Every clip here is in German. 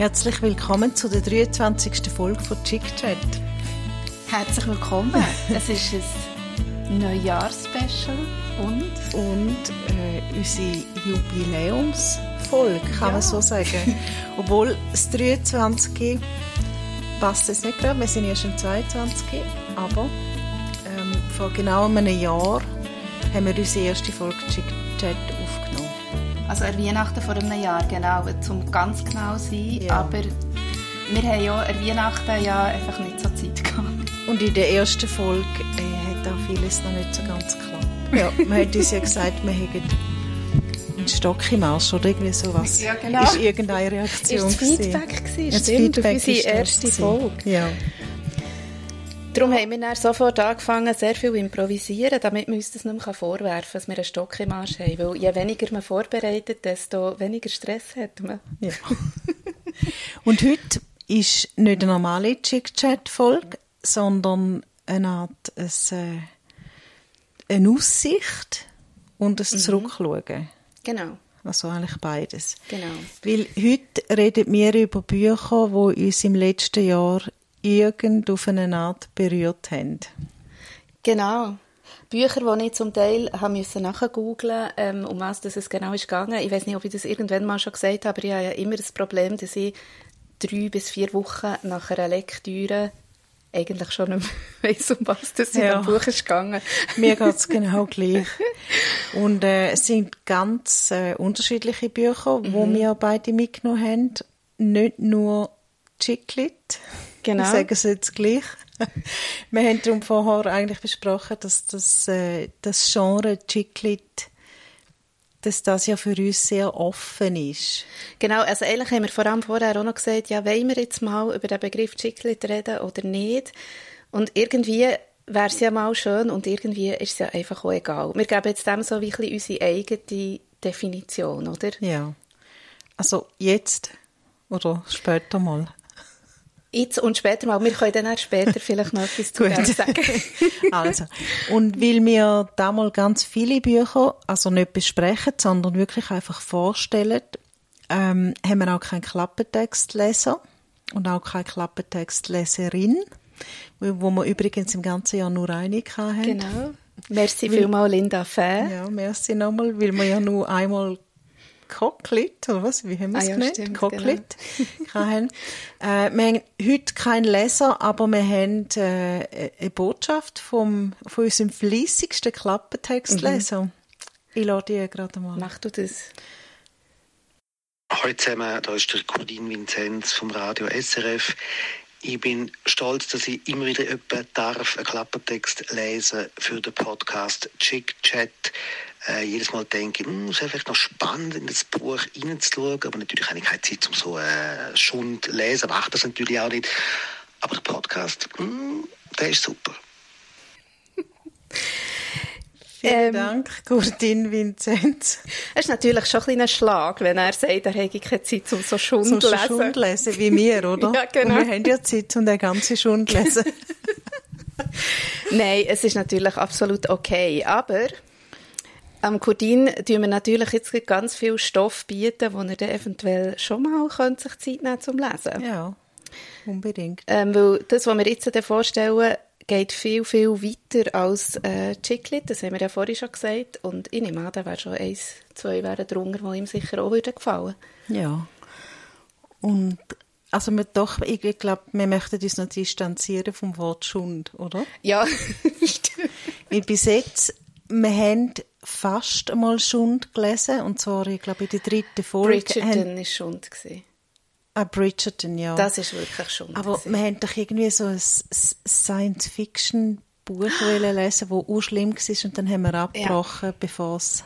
Herzlich willkommen zu der 23. Folge von Chick Chat. Herzlich willkommen. es ist ein Neujahrsspecial und? Und äh, unsere Jubiläumsfolge, kann ja. man so sagen. Obwohl das 23. passt es nicht gerade, wir sind erst im 22. Aber ähm, vor genau einem Jahr haben wir unsere erste Folge Chick Chat. Also an Weihnachten vor einem Jahr, genau, zum ganz genau sein. Ja. Aber wir haben ja an Weihnachten ja einfach nicht so Zeit gehabt. Und in der ersten Folge äh, hat auch vieles noch nicht so ganz geklappt. Ja, man hat uns ja gesagt, wir hätten einen Stock im Arsch oder irgendwie sowas. Ja, genau. Ist irgendeine Reaktion Ist das Feedback gewesen? Das Stimmt, Feedback auf unsere erste Folge. Ja. Darum haben wir dann sofort angefangen, sehr viel zu improvisieren, damit wir uns das nicht mehr vorwerfen können, dass wir einen Stock im Arsch haben. Weil je weniger man vorbereitet, desto weniger Stress hat man. Ja. Und heute ist nicht eine normale Chick-Chat-Folge, sondern eine Art ein, äh, eine Aussicht und ein mhm. Zurückschauen. Genau. Also eigentlich beides. Genau. Weil heute reden wir über Bücher, die uns im letzten Jahr irgend auf eine Art berührt haben. Genau. Bücher, die ich zum Teil haben müssen nachgoogeln ähm, um was das es genau ist gegangen. Ich weiß nicht, ob ich das irgendwann mal schon gesagt habe, aber ich habe ja immer das Problem, dass ich drei bis vier Wochen nach einer Lektüre eigentlich schon nicht mehr weiss, um was das in ja. dem Buch ist gegangen. Mir geht es genau gleich. Und äh, es sind ganz äh, unterschiedliche Bücher, mhm. wo wir beide mitgenommen haben. Nicht nur Chiclet, Genau. Ich sage es jetzt gleich. Wir haben darum vorher eigentlich besprochen, dass das, äh, das Genre Chiclet dass das ja für uns sehr offen ist. Genau, also eigentlich haben wir vor allem vorher auch noch gesagt, ja, wollen wir jetzt mal über den Begriff Chiclet reden oder nicht? Und irgendwie wäre es ja mal schön und irgendwie ist es ja einfach auch egal. Wir geben jetzt dem so wie ein unsere eigene Definition, oder? Ja. Also jetzt oder später mal. Jetzt und später mal. Wir können dann auch später vielleicht noch etwas zu dem sagen. also. Und weil wir da mal ganz viele Bücher, also nicht besprechen, sondern wirklich einfach vorstellen, ähm, haben wir auch keinen Klappentextleser und auch keine Klappentextleserin, wo wir übrigens im ganzen Jahr nur eine hatten. Genau. Merci vielmals, Linda Fäh. Ja, merci nochmal, weil wir ja nur einmal Cocklit, oder was? Wie haben wir es ah, ja, genannt? Cocklit. Genau. äh, wir haben heute keinen Leser, aber wir haben äh, eine Botschaft vom, von unserem fleissigsten Klappentextleser. Mhm. Ich lade dir gerade mal. Mach du das. Hallo zusammen, da ist der Cordin Vinzenz vom Radio SRF. Ich bin stolz, dass ich immer wieder jemanden darf, einen Klappertext lesen für den Podcast Chick Chat äh, jedes Mal denke, hm, es wäre vielleicht noch spannend, in das Buch reinzuschauen, aber natürlich habe ich keine Zeit, um so äh, Schund zu lesen, mache das natürlich auch nicht. Aber der Podcast, mh, hm, der ist super. Vielen ähm, Dank, Gurdin Vinzenz. Es ist natürlich schon ein, ein Schlag, wenn er sagt, er hätte keine Zeit, um so Schund zu lesen. So Schund lesen wie wir, oder? ja, genau. Und wir haben ja Zeit, um den ganzen Schund zu lesen. Nein, es ist natürlich absolut okay, aber am Kurdin tun wir natürlich jetzt ganz viel Stoff bieten, wo er dann eventuell schon mal könnte sich Zeit nehmen zum Lesen. Ja, unbedingt. Ähm, weil das, was wir jetzt vorstellen, geht viel, viel weiter als äh, Chiclet, das haben wir ja vorhin schon gesagt. Und ich nehme an, da wäre schon eins, zwei wären drunter, die ihm sicher auch würden gefallen Ja. Und also wir doch, ich glaube, wir möchten uns noch distanzieren vom Wort Schund, oder? Ja, stimmt. Weil bis jetzt, wir haben fast einmal Schund gelesen, und zwar, ich glaube, in der dritten Folge. Bridgerton war Schund. Gewesen. Ah, Bridgerton, ja. Das ist wirklich Schund. Aber gewesen. wir haben doch irgendwie so ein Science-Fiction-Buch lesen, das auch schlimm war, und dann haben wir abgebrochen, ja. bevor es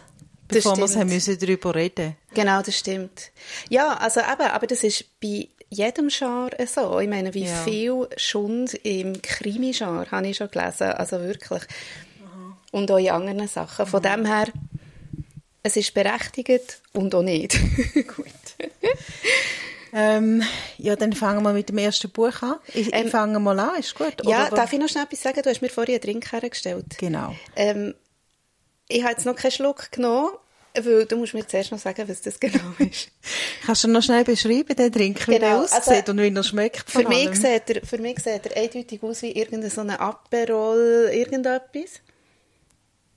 bevor wir haben müssen darüber reden. Genau, das stimmt. Ja, also eben, aber das ist bei jedem Genre so. Ich meine, wie ja. viel Schund im Krimi-Genre habe ich schon gelesen. Also wirklich und auch in anderen Sachen. Von dem her, es ist berechtigt und auch nicht. Gut. ähm, ja, dann fangen wir mit dem ersten Buch an. Ich, ähm, ich fange mal an, ist gut? Ja, Oder? darf ich noch schnell etwas sagen? Du hast mir vorhin einen Drink hergestellt. Genau. Ähm, ich habe jetzt noch keinen Schluck genommen, Weil du musst mir zuerst noch sagen, was das genau ist. Kannst du noch schnell beschreiben, den Drink, wie genau. der aussieht also, und wie er schmeckt? Für mich, sieht er, für mich sieht er eindeutig aus wie irgendein so Aperol, irgendetwas.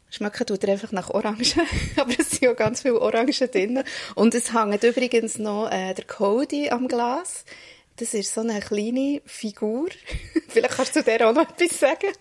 Schmecken tut er einfach nach Orangen, aber es sind ja ganz viele Orangen drin. Und es hängt übrigens noch äh, der Cody am Glas. Das ist so eine kleine Figur. Vielleicht kannst du dir auch noch etwas sagen.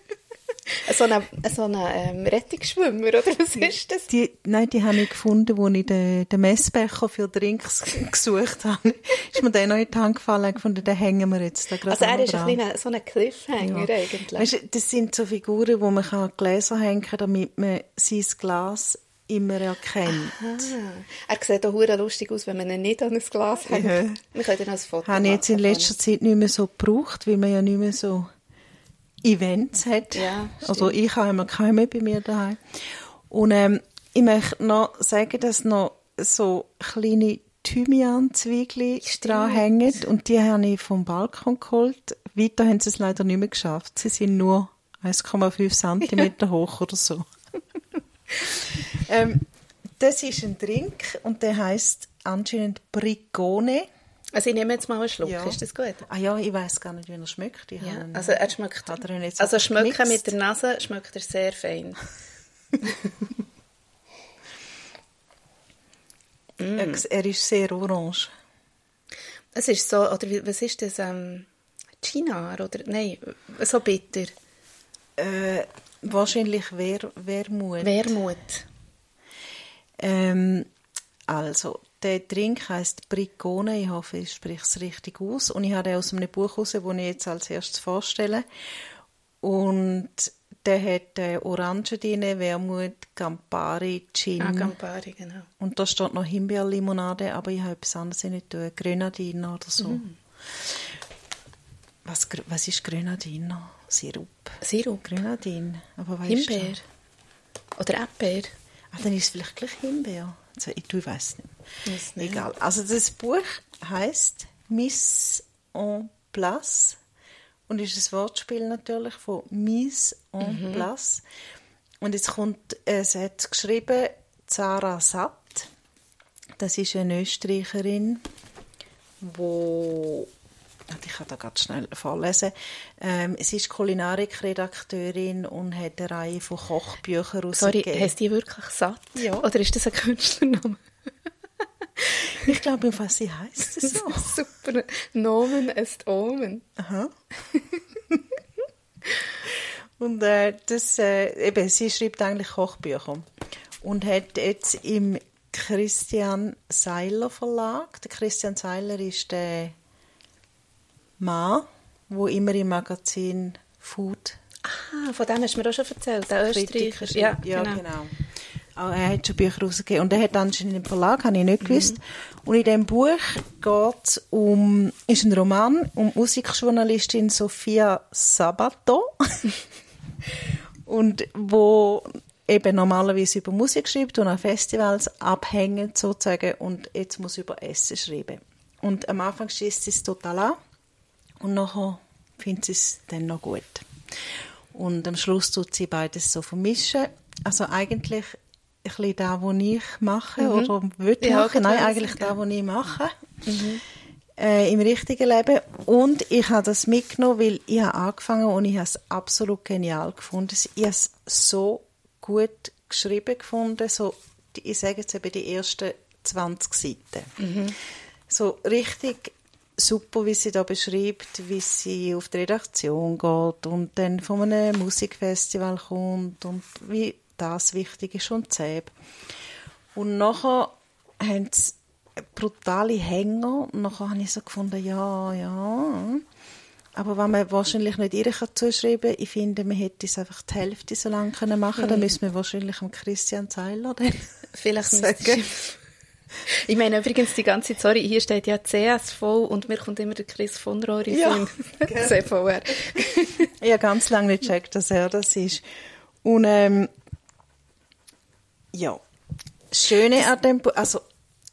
so ein so eine ähm, Rettungsschwimmer, oder was ist das? Die, nein, die habe ich gefunden, als ich den, den Messbecher für Drinks gesucht habe. ist mir der noch in die Hand gefallen und gefunden, den hängen wir jetzt da gerade Also er ist dran. ein kleiner, so ein Cliffhanger ja. eigentlich. Weißt das sind so Figuren, wo man kann Gläser hängen kann, damit man sein Glas immer erkennt. Aha. Er sieht auch hure lustig aus, wenn man ihn nicht an ein Glas hängt. Ja. Wir können ein Foto Habe ich jetzt in letzter Zeit nicht mehr so gebraucht, weil man ja nicht mehr so Events hat. Ja, also ich habe immer keine bei mir daheim. Und ähm, ich möchte noch sagen, dass noch so kleine Thymian-Zwiebeln dranhängen und die habe ich vom Balkon geholt. Weiter haben sie es leider nicht mehr geschafft. Sie sind nur 1,5 cm hoch oder so. ähm, das ist ein Drink und der heißt anscheinend Brigone. Also ich nehme jetzt mal einen Schluck, ja. ist das gut? Ah ja, ich weiß gar nicht, wie er schmeckt. Ja, also er schmeckt, er also schmecken mit der Nase schmeckt er sehr fein. mm. Er ist sehr orange. Es ist so, oder was ist das, ähm, Chinar, oder, nein, so bitter. Äh, wahrscheinlich Wer Wermut. Wermut. Ähm, also, der Drink heißt Bricone. Ich hoffe, ich spreche es richtig aus. Und ich habe den aus einem Buch heraus, das ich jetzt als erstes vorstelle. Und der hat äh, drin, Wermut, Campari, Gin. Ah, Campari, genau. Und da steht noch Himbeerlimonade, aber ich habe etwas anderes nicht tun. Grenadine oder so. Mm. Was, was ist Grenadine? Sirup. Sirup? Grenadine. Aber Himbeer? Oder Erdbeer? Ah, dann ist es vielleicht gleich Himbeer. Also, ich, ich weiß nicht. Egal. Also das Buch heißt Miss en place und ist ein Wortspiel natürlich von Mise en mhm. place. Und jetzt kommt, es hat geschrieben Zara Satt. Das ist eine Österreicherin, wo ich kann da ganz schnell vorlesen. Ähm, sie ist Kulinarikredakteurin und hat eine Reihe von Kochbüchern rausgegeben. Sorry, heißt die wirklich satt? Ja. Oder ist das ein Künstlername? Ich glaube, was sie heißt es so. Super. Nomen ist Omen. Aha. und äh, das, äh, eben, sie schreibt eigentlich Kochbücher und hat jetzt im Christian Seiler Verlag. Der Christian Seiler ist der Mann, wo immer im Magazin Food. Ah, von dem hast du mir auch schon erzählt, der Österreicher. Ja, ja, genau. genau. Auch er hat schon Bücher rausgegeben. Und er hat anscheinend im Verlag, habe ich nicht gewusst. Mhm. Und in diesem Buch geht es um, ist ein Roman um Musikjournalistin Sophia Sabato. und wo eben normalerweise über Musik schreibt und an Festivals abhängt sozusagen und jetzt muss über Essen schreiben. Und am Anfang schießt sie es total an und nachher findet sie es dann noch gut. Und am Schluss tut sie beides so vermischen. Also eigentlich bisschen das, was ich mache mhm. oder würde ja, machen. Nein, eigentlich das, was ich mache. Mhm. Äh, Im richtigen Leben. Und ich habe das mitgenommen, weil ich habe angefangen und ich habe es absolut genial gefunden. Ich habe es so gut geschrieben gefunden, so, ich sage jetzt eben die ersten 20 Seiten. Mhm. So richtig super, wie sie da beschreibt, wie sie auf die Redaktion geht und dann von einem Musikfestival kommt und wie das wichtig ist und zäh. Und nachher haben sie brutale Hänger und nachher habe ich so gefunden, ja, ja. Aber wenn man wahrscheinlich nicht ihr zuschreiben kann, ich finde, man hätte es einfach die Hälfte so lange machen können, mhm. dann müssen wir wahrscheinlich am Christian Zeiler dann Vielleicht sagen. Ich meine übrigens die ganze Zeit, sorry, hier steht ja CSV und mir kommt immer der Chris von Rohr in ja, CVR. ich habe ganz lange nicht gecheckt, dass er das ist. Und ähm, ja, Schöne an dem Buch, also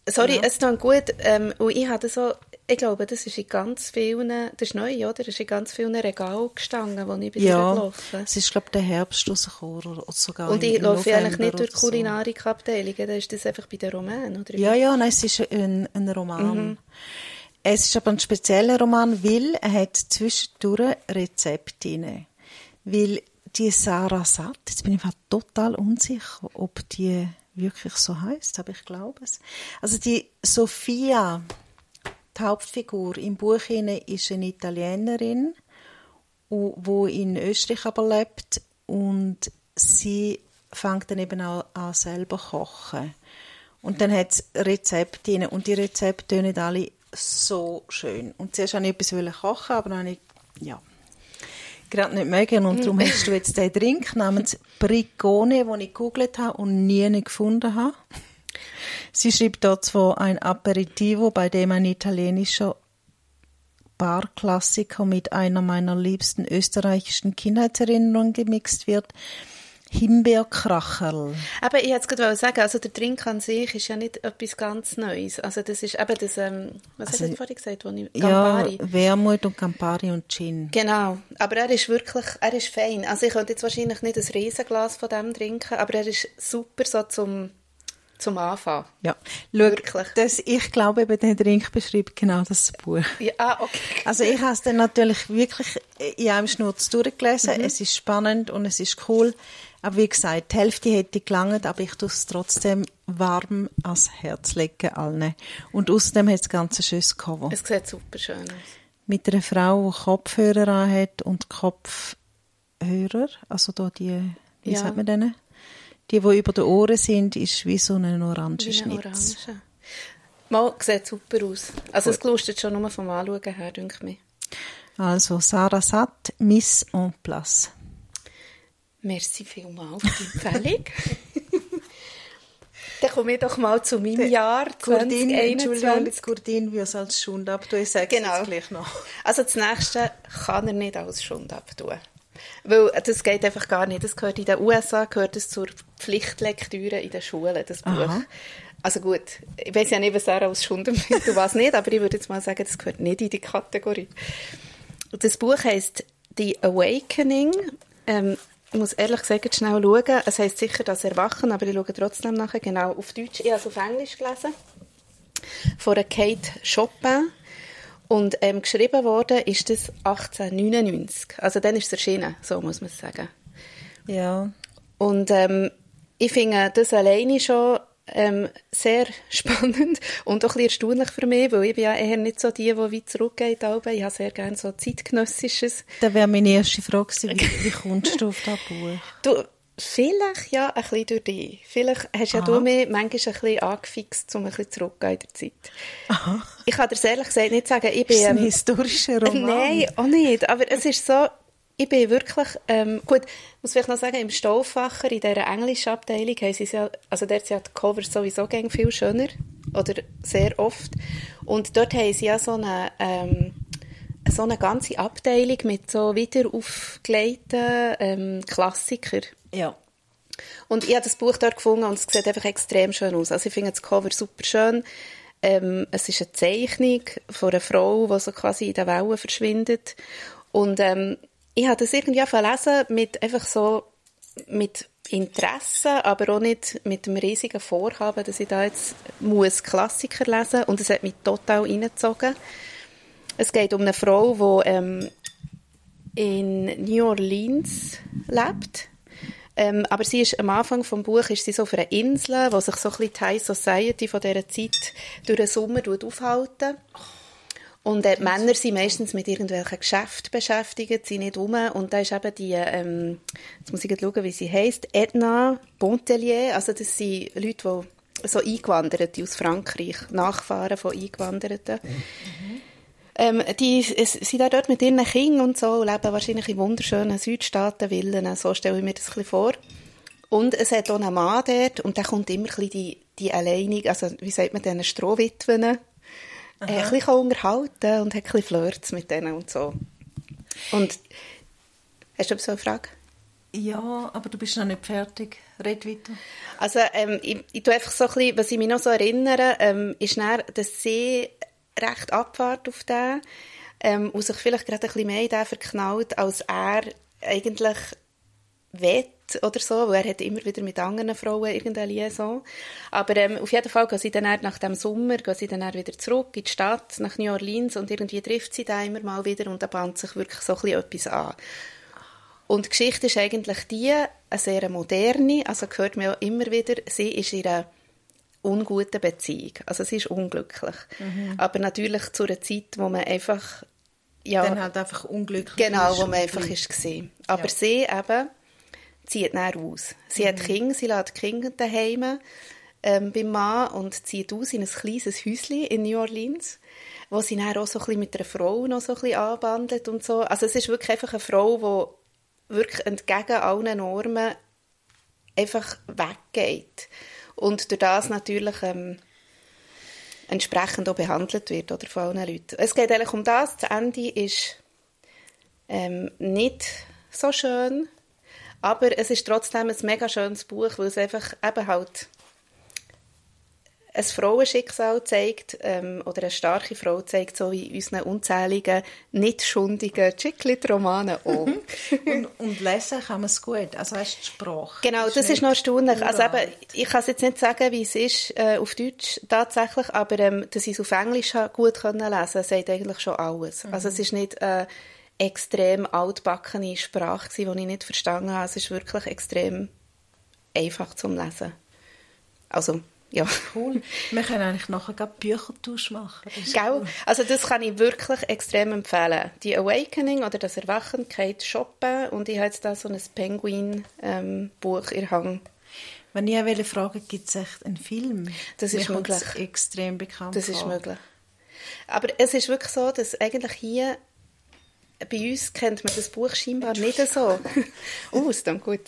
Sorry, ja. es ist dann gut, ähm, und ich hatte so, ich glaube, das ist in ganz vielen, das ist neu, oder? Das ist in ganz vielen Regalen gestanden, wo ich bei ja, gelaufen es ist, glaube ich, der Herbst rausgekommen oder sogar Und ich laufe eigentlich nicht durch die Kulinarikabteilungen, so. dann ist das einfach bei den Romanen, oder? Ja, ja, nein, es ist ein, ein Roman. Mhm. Es ist aber ein spezieller Roman, weil er hat zwischendurch Rezepte drin. Weil die Sarah Satt, jetzt bin ich total unsicher, ob die wirklich so heißt, aber ich glaube es. Also die Sophia, die Hauptfigur im Buch ist eine Italienerin, die in Österreich aber lebt und sie fängt dann eben auch an selber kochen. Und dann hat es Rezepte und die Rezepte nicht alle so schön. Und zuerst wollte ich etwas kochen, aber dann habe ich, ja, gerade nicht mögen. Und darum hast du jetzt den Drink namens Brigone, den ich gegoogelt habe und nie gefunden habe. Sie schreibt dort zwar ein Aperitivo, bei dem ein italienischer Barklassiker mit einer meiner liebsten österreichischen Kindheitserinnerungen gemixt wird. Himbeerkracherl. Aber ich wollte gerade sagen, also der Drink an sich ist ja nicht etwas ganz Neues. Also das ist eben das, ähm, was also, hast du vorhin gesagt? Wo ich, Campari. Ja, Wermut und Campari und Gin. Genau, aber er ist wirklich, er ist fein. Also ich könnte jetzt wahrscheinlich nicht ein Riesenglas von dem trinken, aber er ist super so zum zum Anfang. Ja, Schau, wirklich. Das, ich glaube, eben der Drink beschreibt genau das Buch. Ja, ah, okay. Also ich habe es dann natürlich wirklich in einem Schnurz durchgelesen. Mhm. Es ist spannend und es ist cool. Aber wie gesagt, die Hälfte hätte gelangt, aber ich tue es trotzdem warm ans Herz legen allen. Und außerdem hat es ganz ein schönes Cover. Es sieht super schön aus. Mit einer Frau, die Kopfhörer anhat und Kopfhörer, also da die, wie ja. sagt man denen? Die, die über den Ohren sind, ist wie so ein orange Schnitt. Orange. Mal, sieht super aus. Also Gut. es gelustet schon nur vom Anschauen her, denke ich. Also Sarah Satt, Miss en Place. Merci vielmals für die Empfehlung. Dann komme ich doch mal zu meinem De Jahr 2021. Gurdin wie es als Schund abtun. Ich sage genau. es gleich noch. Also das Nächste kann er nicht als Schund abtun. Weil das geht einfach gar nicht. Das gehört in den USA gehört es zur Pflichtlektüre in den Schulen, das Buch. Aha. Also gut, ich weiß ja nicht, was er als Schund empfindet und was nicht, aber ich würde jetzt mal sagen, das gehört nicht in die Kategorie. Das Buch heißt The Awakening. Ähm, ich muss ehrlich gesagt schnell schauen. Es heisst sicher das Erwachen, aber ich schaue trotzdem nachher genau auf Deutsch. Ich habe es auf Englisch gelesen. Von Kate Chopin. Und ähm, geschrieben worden ist das 1899. Also dann ist es erschienen, so muss man sagen. Ja. Und ähm, ich finde das alleine schon ähm, sehr spannend und auch ein bisschen erstaunlich für mich, weil ich bin ja eher nicht so die, die weit zurückgeht. Ich habe sehr gerne so zeitgenössisches. Das wäre meine erste Frage gewesen, wie, wie kommst du auf das Buch? Du, vielleicht ja ein bisschen durch dich. Vielleicht hast ja du mich manchmal ein bisschen angefixt, um ein bisschen zurückzugehen in der Zeit. Aha. Ich kann dir ehrlich gesagt nicht sagen, ich bin... Ist ein historischer Roman? Nein, auch nicht. Aber es ist so ich bin wirklich, ähm, gut, muss vielleicht noch sagen, im Stauffacher, in dieser englischen Abteilung, haben sie ja, also dort sind die Cover sowieso viel schöner, oder sehr oft. Und dort haben sie ja so eine, ähm, so eine ganze Abteilung mit so wieder aufgelegten ähm, Klassikern. Ja. Und ich habe das Buch dort gefunden und es sieht einfach extrem schön aus. Also ich finde das Cover super schön. Ähm, es ist eine Zeichnung von einer Frau, die so quasi in den Wellen verschwindet. Und ähm, ich habe das irgendwie verlesen mit einfach so mit Interesse, aber auch nicht mit dem riesigen Vorhaben, dass ich da jetzt muss Klassiker lesen muss. Und es hat mich total reingezogen. Es geht um eine Frau, die ähm, in New Orleans lebt. Ähm, aber sie ist am Anfang des Buches ist sie so auf einer Insel, wo sich so ein bisschen die High Society von dieser Zeit durch den Sommer aufhalten. Und äh, Männer sind meistens mit irgendwelchen Geschäften beschäftigt, sind nicht rum. Und da ist eben die, ähm, jetzt muss ich schauen, wie sie heisst, Edna Bontelier. Also das sind Leute, die so Eingewanderte aus Frankreich, Nachfahren von Eingewanderten. Ähm, die sind auch dort mit ihren Kindern und so, leben wahrscheinlich in wunderschönen Südstaaten, So stelle ich mir das ein bisschen vor. Und es hat auch einen Mann dort und der kommt immer ein bisschen die, die alleinig, also wie sagt man, diese Strohwitwen äh, ein bisschen unterhalten und hat ein bisschen Flirts mit denen und so. Und hast du so eine Frage? Ja, aber du bist noch nicht fertig. Red weiter. Also ähm, ich, ich tue einfach so ein bisschen, was ich mich noch so erinnere, ähm, ist dann, dass sie recht abwart auf den ähm, und sich vielleicht gerade ein bisschen mehr in den verknallt, als er eigentlich wett oder so, weil er hat immer wieder mit anderen Frauen irgendeine Liaison. Aber ähm, auf jeden Fall gehen sie dann nach dem Sommer gehen sie dann wieder zurück in die Stadt, nach New Orleans und irgendwie trifft sie da immer mal wieder und da bahnt sich wirklich so ein bisschen etwas an. Und die Geschichte ist eigentlich die, eine sehr moderne, also hört man ja immer wieder, sie ist in einer unguten Beziehung. Also sie ist unglücklich. Mhm. Aber natürlich zu einer Zeit, wo man einfach ja, dann halt einfach unglücklich Genau, wo man einfach ist gesehen. Aber ja. sie eben zieht dann aus. Sie mhm. hat Kinder, sie lässt Kinder daheim ähm, beim Mann und zieht aus in ein kleines Häuschen in New Orleans, wo sie dann auch so ein bisschen mit einer Frau noch so ein bisschen anbandelt und so. Also es ist wirklich einfach eine Frau, die wirklich entgegen allen Normen einfach weggeht. Und durch das natürlich ähm, entsprechend auch behandelt wird oder von allen Leuten. Es geht eigentlich um das. Das Ende ist ähm, nicht so schön, aber es ist trotzdem ein mega schönes Buch, weil es einfach eben halt ein Frauenschicksal zeigt ähm, oder eine starke Frau zeigt, so wie unseren unzähligen, nicht schundigen Chicklit-Romanen auch. und, und, lesen kann man es gut, also hast die Sprache. Genau, das, das ist noch erstaunlich. Also eben, ich kann es jetzt nicht sagen, wie es ist äh, auf Deutsch tatsächlich, aber ähm, dass ich es auf Englisch gut können lesen sagt eigentlich schon alles. Mhm. Also es ist nicht äh, extrem altbackene Sprache die ich nicht verstanden habe. Es ist wirklich extrem einfach zum Lesen. Also ja. Cool. Wir können eigentlich nachher gerade Büchertausch machen. Gell? Also das kann ich wirklich extrem empfehlen. Die Awakening oder das Erwachen Kate shoppen und ich habe jetzt da so ein Penguin-Buch ähm, in Hang. Wenn ich eine frage, gibt es echt einen Film? Das ist möglich. extrem bekannt Das ist möglich. Aber es ist wirklich so, dass eigentlich hier bei uns kennt man das Buch scheinbar nicht so. oh, ist dann gut.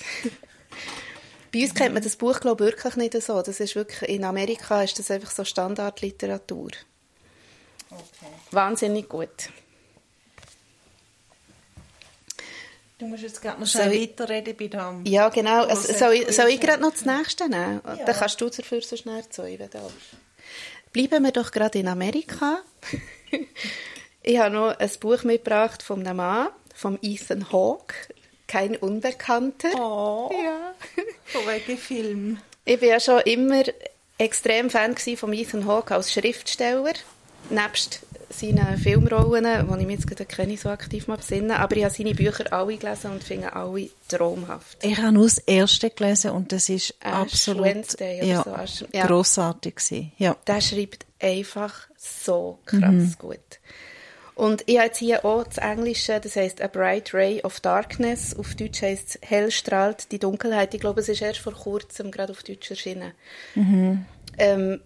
Bei uns kennt man das Buch, glaube ich, wirklich nicht so. Das ist wirklich, in Amerika ist das einfach so Standardliteratur. Okay. Wahnsinnig gut. Du musst jetzt gerade noch schnell weiterreden bei dem. Ja, genau. Also, soll, ich, soll ich gerade noch das nächste nehmen? Ja. Dann kannst du dafür so schnell zeigen, wenn du Bleiben wir doch gerade in Amerika. ich habe noch ein Buch mitgebracht von einem Mann, von Ethan Hawke kein Unbekannter. Oh, ja. von welchem Film? Ich war ja schon immer extrem Fan von Ethan Hawke als Schriftsteller, nebst seinen Filmrollen, die ich mir jetzt gerade nicht so aktiv mal besinnen, aber ich habe seine Bücher alle gelesen und finde alle traumhaft. Ich habe nur das erste gelesen und das ist Ash absolut Wednesday ja, so. ja. grossartig gewesen. Ja. Der schreibt einfach so krass mhm. gut. Und ich habe jetzt hier auch das Englische, das heißt A Bright Ray of Darkness. Auf Deutsch heißt es Hell strahlt die Dunkelheit. Ich glaube, es ist erst vor kurzem gerade auf Deutsch erschienen. Mhm. Ähm,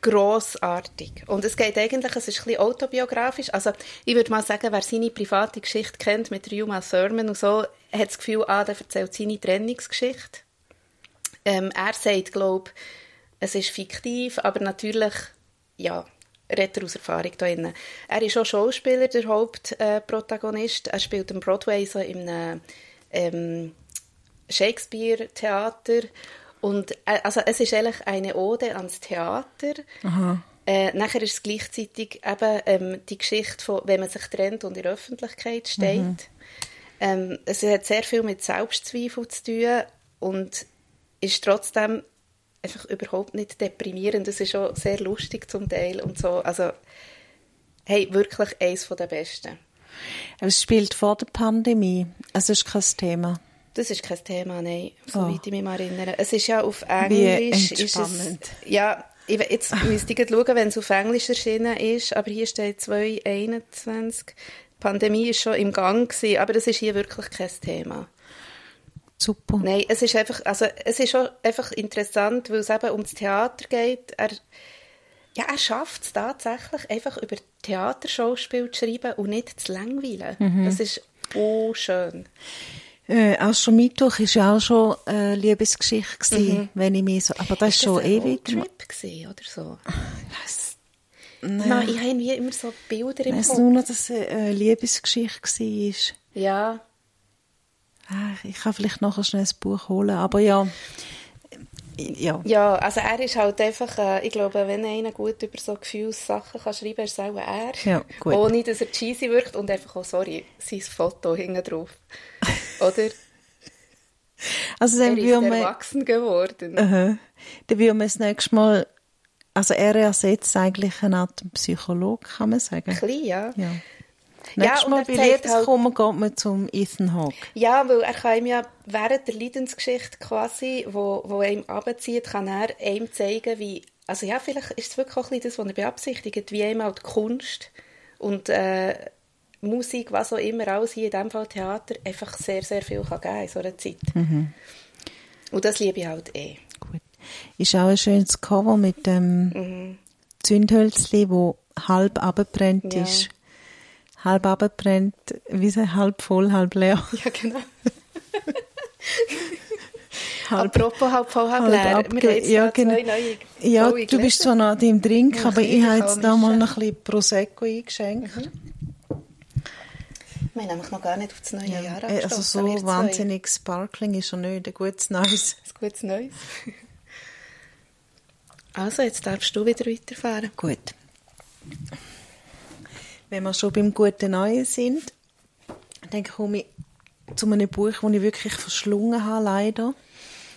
grossartig. Und es geht eigentlich, es ist ein bisschen autobiografisch. Also, ich würde mal sagen, wer seine private Geschichte kennt mit Uma Thurman und so, hat das Gefühl, ah, der erzählt seine Trennungsgeschichte. Ähm, er sagt, glaube es ist fiktiv, aber natürlich, ja, redet aus Erfahrung da drin. Er ist auch Schauspieler, der Hauptprotagonist. er spielt am Broadway so in einem ähm, Shakespeare-Theater. Und äh, also es ist eigentlich eine Ode ans Theater. Aha. Äh, nachher ist es gleichzeitig eben ähm, die Geschichte von, wenn man sich trennt und in der Öffentlichkeit steht. Mhm. Ähm, es hat sehr viel mit Selbstzweifel zu tun und ist trotzdem einfach überhaupt nicht deprimierend. Es ist auch sehr lustig zum Teil und so. Also, hey, wirklich eines der besten. Es spielt vor der Pandemie. Es ist kein Thema. Das ist kein Thema, nein, soweit oh. ich mich erinnere. Es ist ja auf Englisch. Wie entspannend. Es, ja, jetzt müsste ich schauen, wenn es auf Englisch erschienen ist, aber hier steht 2021. Die Pandemie ist schon im Gang gewesen, aber das ist hier wirklich kein Thema. Super. Nein, es ist einfach, also es ist schon einfach interessant, weil es eben ums Theater geht. Er, ja, er schafft es tatsächlich, einfach über Theaterschauspiel zu schreiben und nicht zu langweilen. Mhm. Das ist oh schön. Äh, auch schon Mittwoch war ja auch schon eine Liebesgeschichte, gewesen, mhm. wenn ich mich so, aber das ist, ist schon ewig. Ein Trip oder so? Was? Nein. Nein, ich habe immer so Bilder im Kopf. Weiß nur noch, dass es eine Liebesgeschichte war. Ja. Ich kann vielleicht nachher schnell ein Buch holen, aber ja, ja. Ja, also er ist halt einfach, äh, ich glaube, wenn einer gut über so Gefühlssachen kann schreiben kann, ist es auch er. Ja, gut. Ohne, dass er cheesy wirkt und einfach auch, sorry, sein Foto hinten drauf. Oder? Also dann er ist wir, erwachsen geworden. Aha. dann würden wir das nächste Mal, also er ersetzt eigentlich eine Art Psychologe, kann man sagen. Klein, ja. Ja. Nächstes und Mal bei Liebeskummer geht man zum Ethan Hawke. Ja, weil er kann ihm ja während der Leidensgeschichte quasi, wo, wo er ihm abzieht, kann er ihm zeigen, wie, also ja, vielleicht ist es wirklich auch ein bisschen das, was er beabsichtigt, wie ihm auch die Kunst und äh, Musik, was auch immer, alles hier in diesem Fall Theater, einfach sehr, sehr viel kann geben in so einer Zeit. Mhm. Und das liebe ich halt eh. Gut. Ist auch ein schönes Cover mit dem Mhm. Zündhölzli, wo halb abgebrannt Ja. ist. Halb abgebrannt, wie so halb voll, halb leer. Ja, genau. Halb, Apropos halb voll, halb halb leer. abge- Wir ja, ja, genau. zwei ja, du bist zwar noch deinem Drink, Ja, aber ich habe jetzt da mal noch ein bisschen Prosecco eingeschenkt. Wir haben nämlich noch gar nicht auf das neue Jahr Äh, Also angestoßen, so zwei. wahnsinnig sparkling ist er nicht. Ein gutes Neues. Ein gutes Neues. Also, jetzt darfst du wieder weiterfahren. Gut. Wenn wir schon beim guten Neuen sind, dann komme ich zu einem Buch, das ich wirklich verschlungen habe, leider.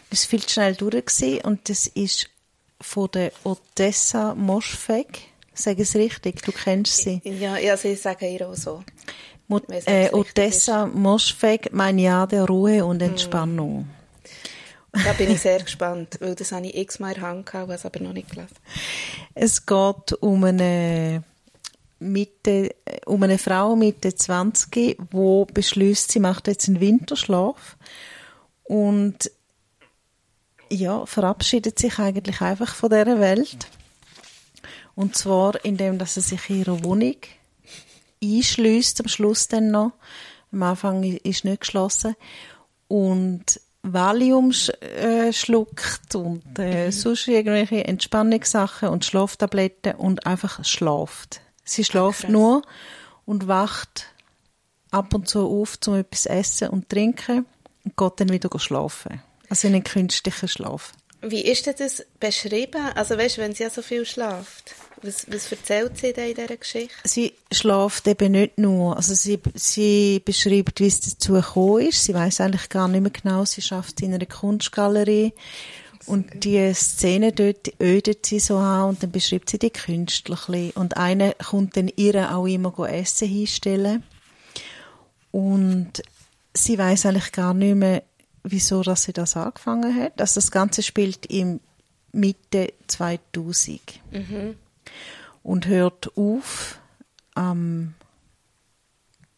Es war viel zu schnell durch gewesen, und das ist von der Odessa Moschfeg. Sag es richtig, du kennst sie. Ja, ja also ich sage ihr auch so. Nicht, äh, es Odessa Moschfeg, mein Jahr der Ruhe und Entspannung. Da bin ich sehr gespannt, weil das habe ich x-mal in der Hand gehabt, was aber noch nicht gelesen. Es geht um eine, Mitte, um eine Frau Mitte 20, die beschließt, sie macht jetzt einen Winterschlaf und ja, verabschiedet sich eigentlich einfach von dieser Welt. Und zwar, indem dass sie sich in ihrer Wohnung einschließt, am Schluss dann noch. Am Anfang ist nicht geschlossen. Und Valium äh, schluckt und äh, sonst irgendwelche Entspannungssachen und Schlaftabletten und einfach schlaft. Sie schlaft krass. nur und wacht ab und zu auf, um etwas essen und trinken und geht dann wieder schlafen. Also in einen künstlichen Schlaf. Wie ist denn das beschrieben? Also weißt du, wenn sie ja so viel schlaft, was, was erzählt sie denn in dieser Geschichte? Sie schläft eben nicht nur. Also sie, sie beschreibt, wie es dazu gekommen ist. Sie weiß eigentlich gar nicht mehr genau. Sie schafft in einer Kunstgalerie. Und die Szene dort ödet sie so an und dann beschreibt sie die Künstler ein. Und einer kommt dann ihr auch immer Essen hinstellen. Und sie weiß eigentlich gar nicht mehr, wieso dass sie das angefangen hat. Also das Ganze spielt im Mitte 2000 und hört auf am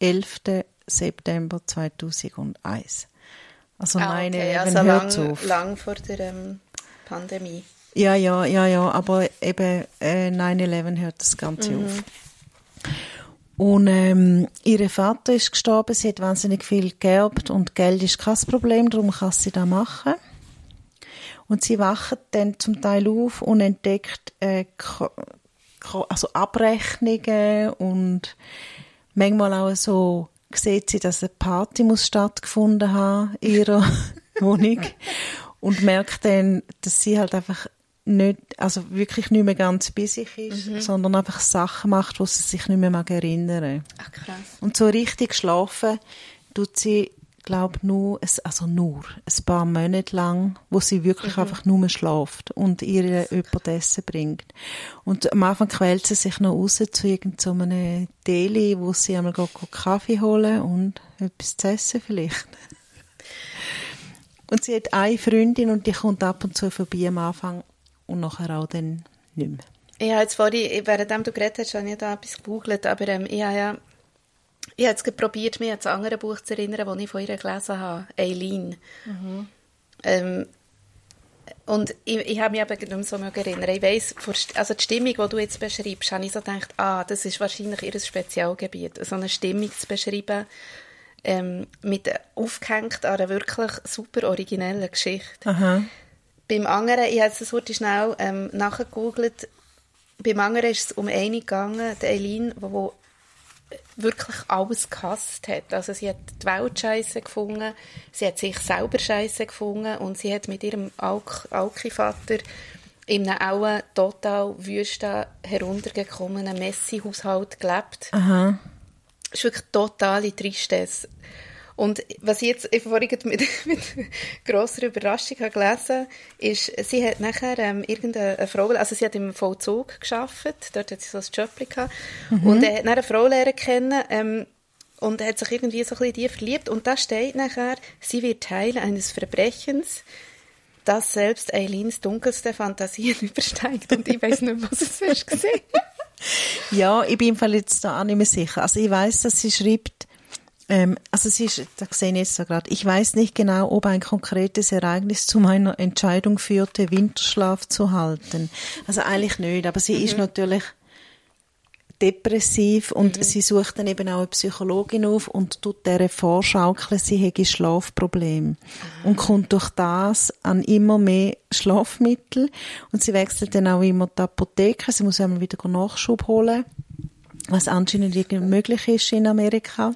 11. September 2001. Also nein, okay, also hört lang, auf. lang vor der ähm, Pandemie. Ja, ja, ja, ja, aber eben äh, 9-11 hört das Ganze auf. Und ähm, ihr Vater ist gestorben, sie hat wahnsinnig viel geerbt und Geld ist kein Problem, darum kann sie das machen. Und sie wacht dann zum Teil auf und entdeckt äh, also Abrechnungen und manchmal auch so sieht sie, dass eine Party muss stattgefunden haben in ihrer Wohnung und merkt dann, dass sie halt einfach nicht, also wirklich nicht mehr ganz bei sich ist, sondern einfach Sachen macht, wo sie sich nicht mehr mag erinnern. Ach krass. Und so richtig schlafen tut sie, glaube nur, es- also nur ein paar Monate lang, wo sie wirklich einfach nur schlaft und ihr jemand Essen bringt. Und am Anfang quält sie sich noch raus zu irgendeinem so Deli, wo sie einmal Kaffee holen und etwas zu essen vielleicht. Und sie hat eine Freundin und die kommt ab und zu vorbei am Anfang und nachher auch dann nicht mehr. Ich habe jetzt vorhin, während du geredet hast, habe ich da etwas gegoogelt, aber ähm, ich habe ja ich habe jetzt gerade probiert, mich an das andere Buch zu erinnern, das ich von ihr gelesen habe, Eileen. Ähm, und ich, ich habe mich eben nicht mehr so erinnern. Ich weiss, also die Stimmung, die du jetzt beschreibst, habe ich so gedacht, ah, das ist wahrscheinlich ihr Spezialgebiet, so eine Stimmung zu beschreiben, ähm, mit aufgehängt an einer wirklich super originellen Geschichte. Aha. Beim anderen, ich habe es heute schnell ähm, nachgegoogelt, beim anderen ist es um eine gegangen, die Eileen, die, wirklich alles gehasst hat. Also sie hat die Welt scheiße gefunden, sie hat sich selber scheiße gefunden und sie hat mit ihrem Alki-Vater in einem auch total wüsten, heruntergekommenen Messi-Haushalt gelebt. Aha. Das ist wirklich totale Tristesse. Und was ich jetzt vorhin mit, mit grosser Überraschung habe gelesen ist, sie hat nachher ähm, irgendeine Frau, also sie hat im Vollzug geschafft, dort hat sie so ein Job gehabt, mhm. und er hat eine Frau lernen kennen, ähm, und hat sich irgendwie so ein bisschen in die verliebt. Und da steht nachher, sie wird Teil eines Verbrechens, das selbst Eileens dunkelste Fantasien übersteigt. Und ich weiß nicht, was es gesehen. ja, ich bin im Fall jetzt da auch nicht mehr sicher. Also ich weiß, dass sie schreibt, ähm, also ist, da sehe ich jetzt so gerade, ich weiß nicht genau, ob ein konkretes Ereignis zu meiner Entscheidung führte, Winterschlaf zu halten. Also eigentlich nicht, aber sie mhm. ist natürlich depressiv und mhm. sie sucht dann eben auch eine Psychologin auf und tut der vorschaukeln, sie hätte Schlafprobleme ah. und kommt durch das an immer mehr Schlafmittel und sie wechselt dann auch immer die Apotheke, sie muss einmal wieder Nachschub holen, was anscheinend irgendwie möglich ist in Amerika.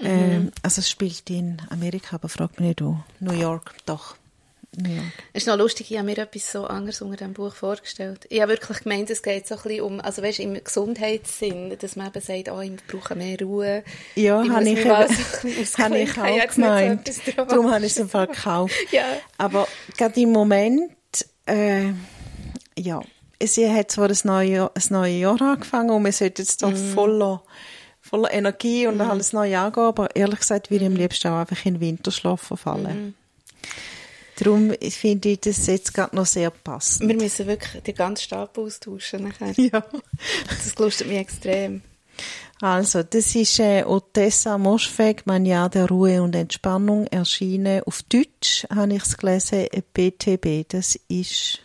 Mhm. Ähm, also es spielt in Amerika, aber fragt mich nicht wo. New York, doch. New York. Es ist noch lustig, ich habe mir etwas so anderes unter diesem Buch vorgestellt. Ich habe wirklich gemeint, es geht so ein bisschen um, also weißt, im Gesundheitssinn, dass man eben sagt, oh, ich brauche mehr Ruhe. Ja, habe ich, eben, habe ich auch gemeint. Darum habe ich es im Fall gekauft. ja. Aber gerade im Moment, äh, ja, sie hat zwar ein neues Jahr, ein neues Jahr angefangen und wir sollten jetzt doch mm. voller voller Energie und mhm. alles neu angehen, aber ehrlich gesagt würde ich am liebsten auch einfach in den Winterschlaf verfallen. Mhm. Darum finde ich das jetzt gerade noch sehr passend. Wir müssen wirklich den ganzen Stab austauschen nachher. Ja. Das lustet mich extrem. Also, das ist äh, Otessa Moschweg, mein Jahr der Ruhe und Entspannung, erschienen auf Deutsch, habe ich es gelesen, BTB, das ist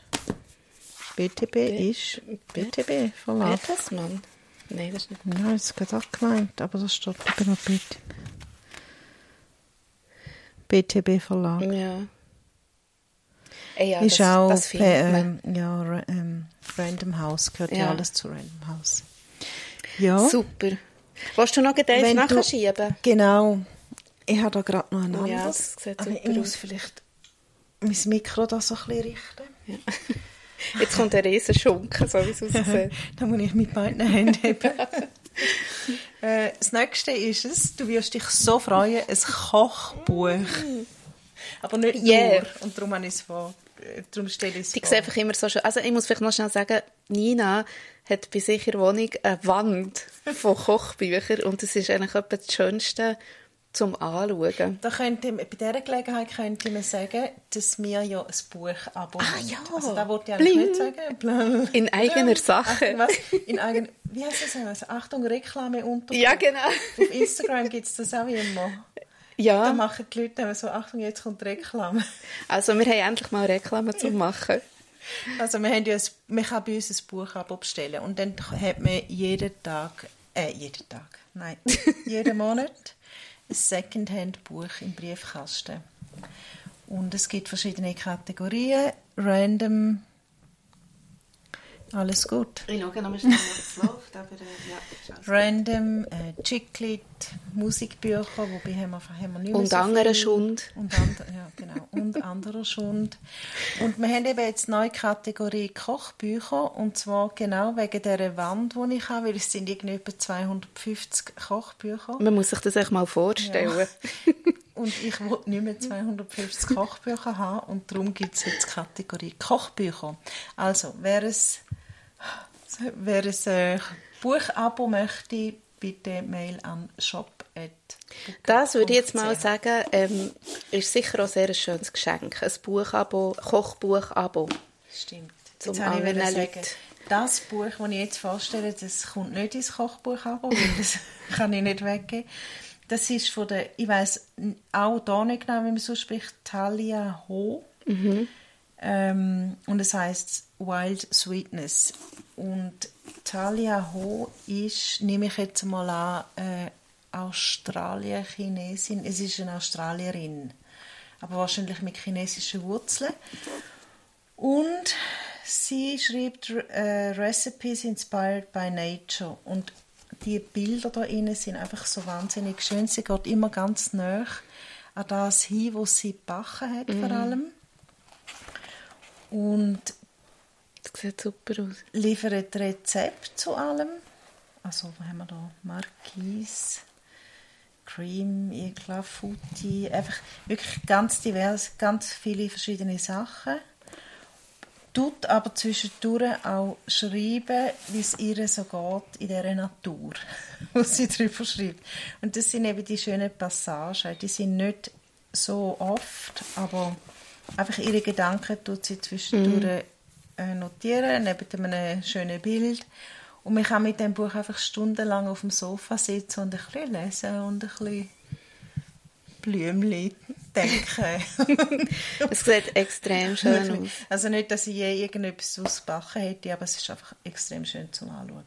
BTB B ist BTB Verlag. Bertelsmann. Nein, das ist nicht. Nein, das ist gerade auch gemeint, aber das steht eben noch BTB. BTB Verlag. Ja. Ey, ja ist das, auch das ähm, ja, ähm, Random House, gehört ja. ja. alles zu Random House. Ja. Super. Willst du noch Details nachschieben? Genau. Ich habe da gerade noch ein anderes. Ja, das sieht super ich muss vielleicht mein Mikro da so ein bisschen richten. Ja. Jetzt kommt der Riesenschunken, so wie es aussieht. da muss ich mit beiden Händen heben. äh, das nächste ist es, du wirst dich so freuen, ein Kochbuch. Aber nicht yeah. nur. Und darum habe ich es vor. Äh, darum stelle ich es Die vor. einfach immer so schön. Also ich muss vielleicht noch schnell sagen, Nina hat bei sich in der Wohnung eine Wand von Kochbüchern und das ist eigentlich etwas das Schönste, zum Anschauen. Da könnte, bei dieser Gelegenheit könnte man sagen, dass wir ja ein Buch abonnieren. Ah ja, also da wollte ich eigentlich nicht sagen. Bling. In eigener Sache. Ach, In eigen, wie heißt das? Also, Achtung, Reklame unter. Ja, genau. Auf Instagram gibt es das auch immer. Ja. Da machen die Leute so, Achtung, jetzt kommt Reklame. Also wir haben endlich mal Reklame zu machen. Also wir haben ja ein, man kann bei uns ein Buch bestellen und dann hat man jeden Tag, äh, jeden Tag, nein, jeden Monat ein Secondhand-Buch im Briefkasten. Und es gibt verschiedene Kategorien. Random, alles gut. Ich schaue noch schnell, was läuft, aber äh, ja. Random, äh, Chicklit, Musikbücher, wobei haben wir, haben wir nicht mehr Und so anderer Schund. Und, and, ja, genau, und anderer Schund. Und wir haben eben jetzt eine neue Kategorie Kochbücher, und zwar genau wegen dieser Wand, die ich habe, weil es sind irgendwie etwa 250 Kochbücher. Man muss sich das echt mal vorstellen. Ja. Und ich wollte nicht mehr 250 Kochbücher haben und darum gibt es jetzt die Kategorie Kochbücher. Also, wer es Wer ein äh, Buchabo möchte, bitte Mail an shop. Das würde ich jetzt mal sagen, ähm, ist sicher auch sehr ein schönes Geschenk. Ein Buchabo, Kochbuchabo. Stimmt. Zum anderen Leuten. Das Buch, das ich jetzt vorstelle, das kommt nicht ins Kochbuchabo, weil das kann ich nicht weggeben. Das ist von der, ich weiß auch da nicht genau, wie man so spricht, Talia Ho. Mhm. Ähm, und es heißt Wild Sweetness. Und Talia Ho ist, nehme ich jetzt mal an, äh, Australier-Chinesin. Es ist eine Australierin, aber wahrscheinlich mit chinesischen Wurzeln. Und sie schreibt äh, Recipes inspired by nature. Und die Bilder da innen sind einfach so wahnsinnig schön. Sie geht immer ganz nah an das hin, was sie gebacken hat, mhm. vor allem. Und das sieht super aus. Liefert Rezept zu allem. Also, was haben wir da? Marquise, Cream, Eclafuti, einfach wirklich ganz divers, ganz viele verschiedene Sachen tut aber zwischendurch auch schreiben, wie es ihr so geht in dieser Natur, was sie darüber schreibt. Und das sind eben die schönen Passagen. Die sind nicht so oft, aber einfach ihre Gedanken tut sie zwischendurch mhm. notieren, neben einem schönen Bild. Und man kann mit dem Buch einfach stundenlang auf dem Sofa sitzen und ein bisschen lesen und ein bisschen Blümchen denken. es sieht extrem schön aus. Also nicht, dass ich je irgendetwas ausbacken hätte, aber es ist einfach extrem schön zum Anschauen.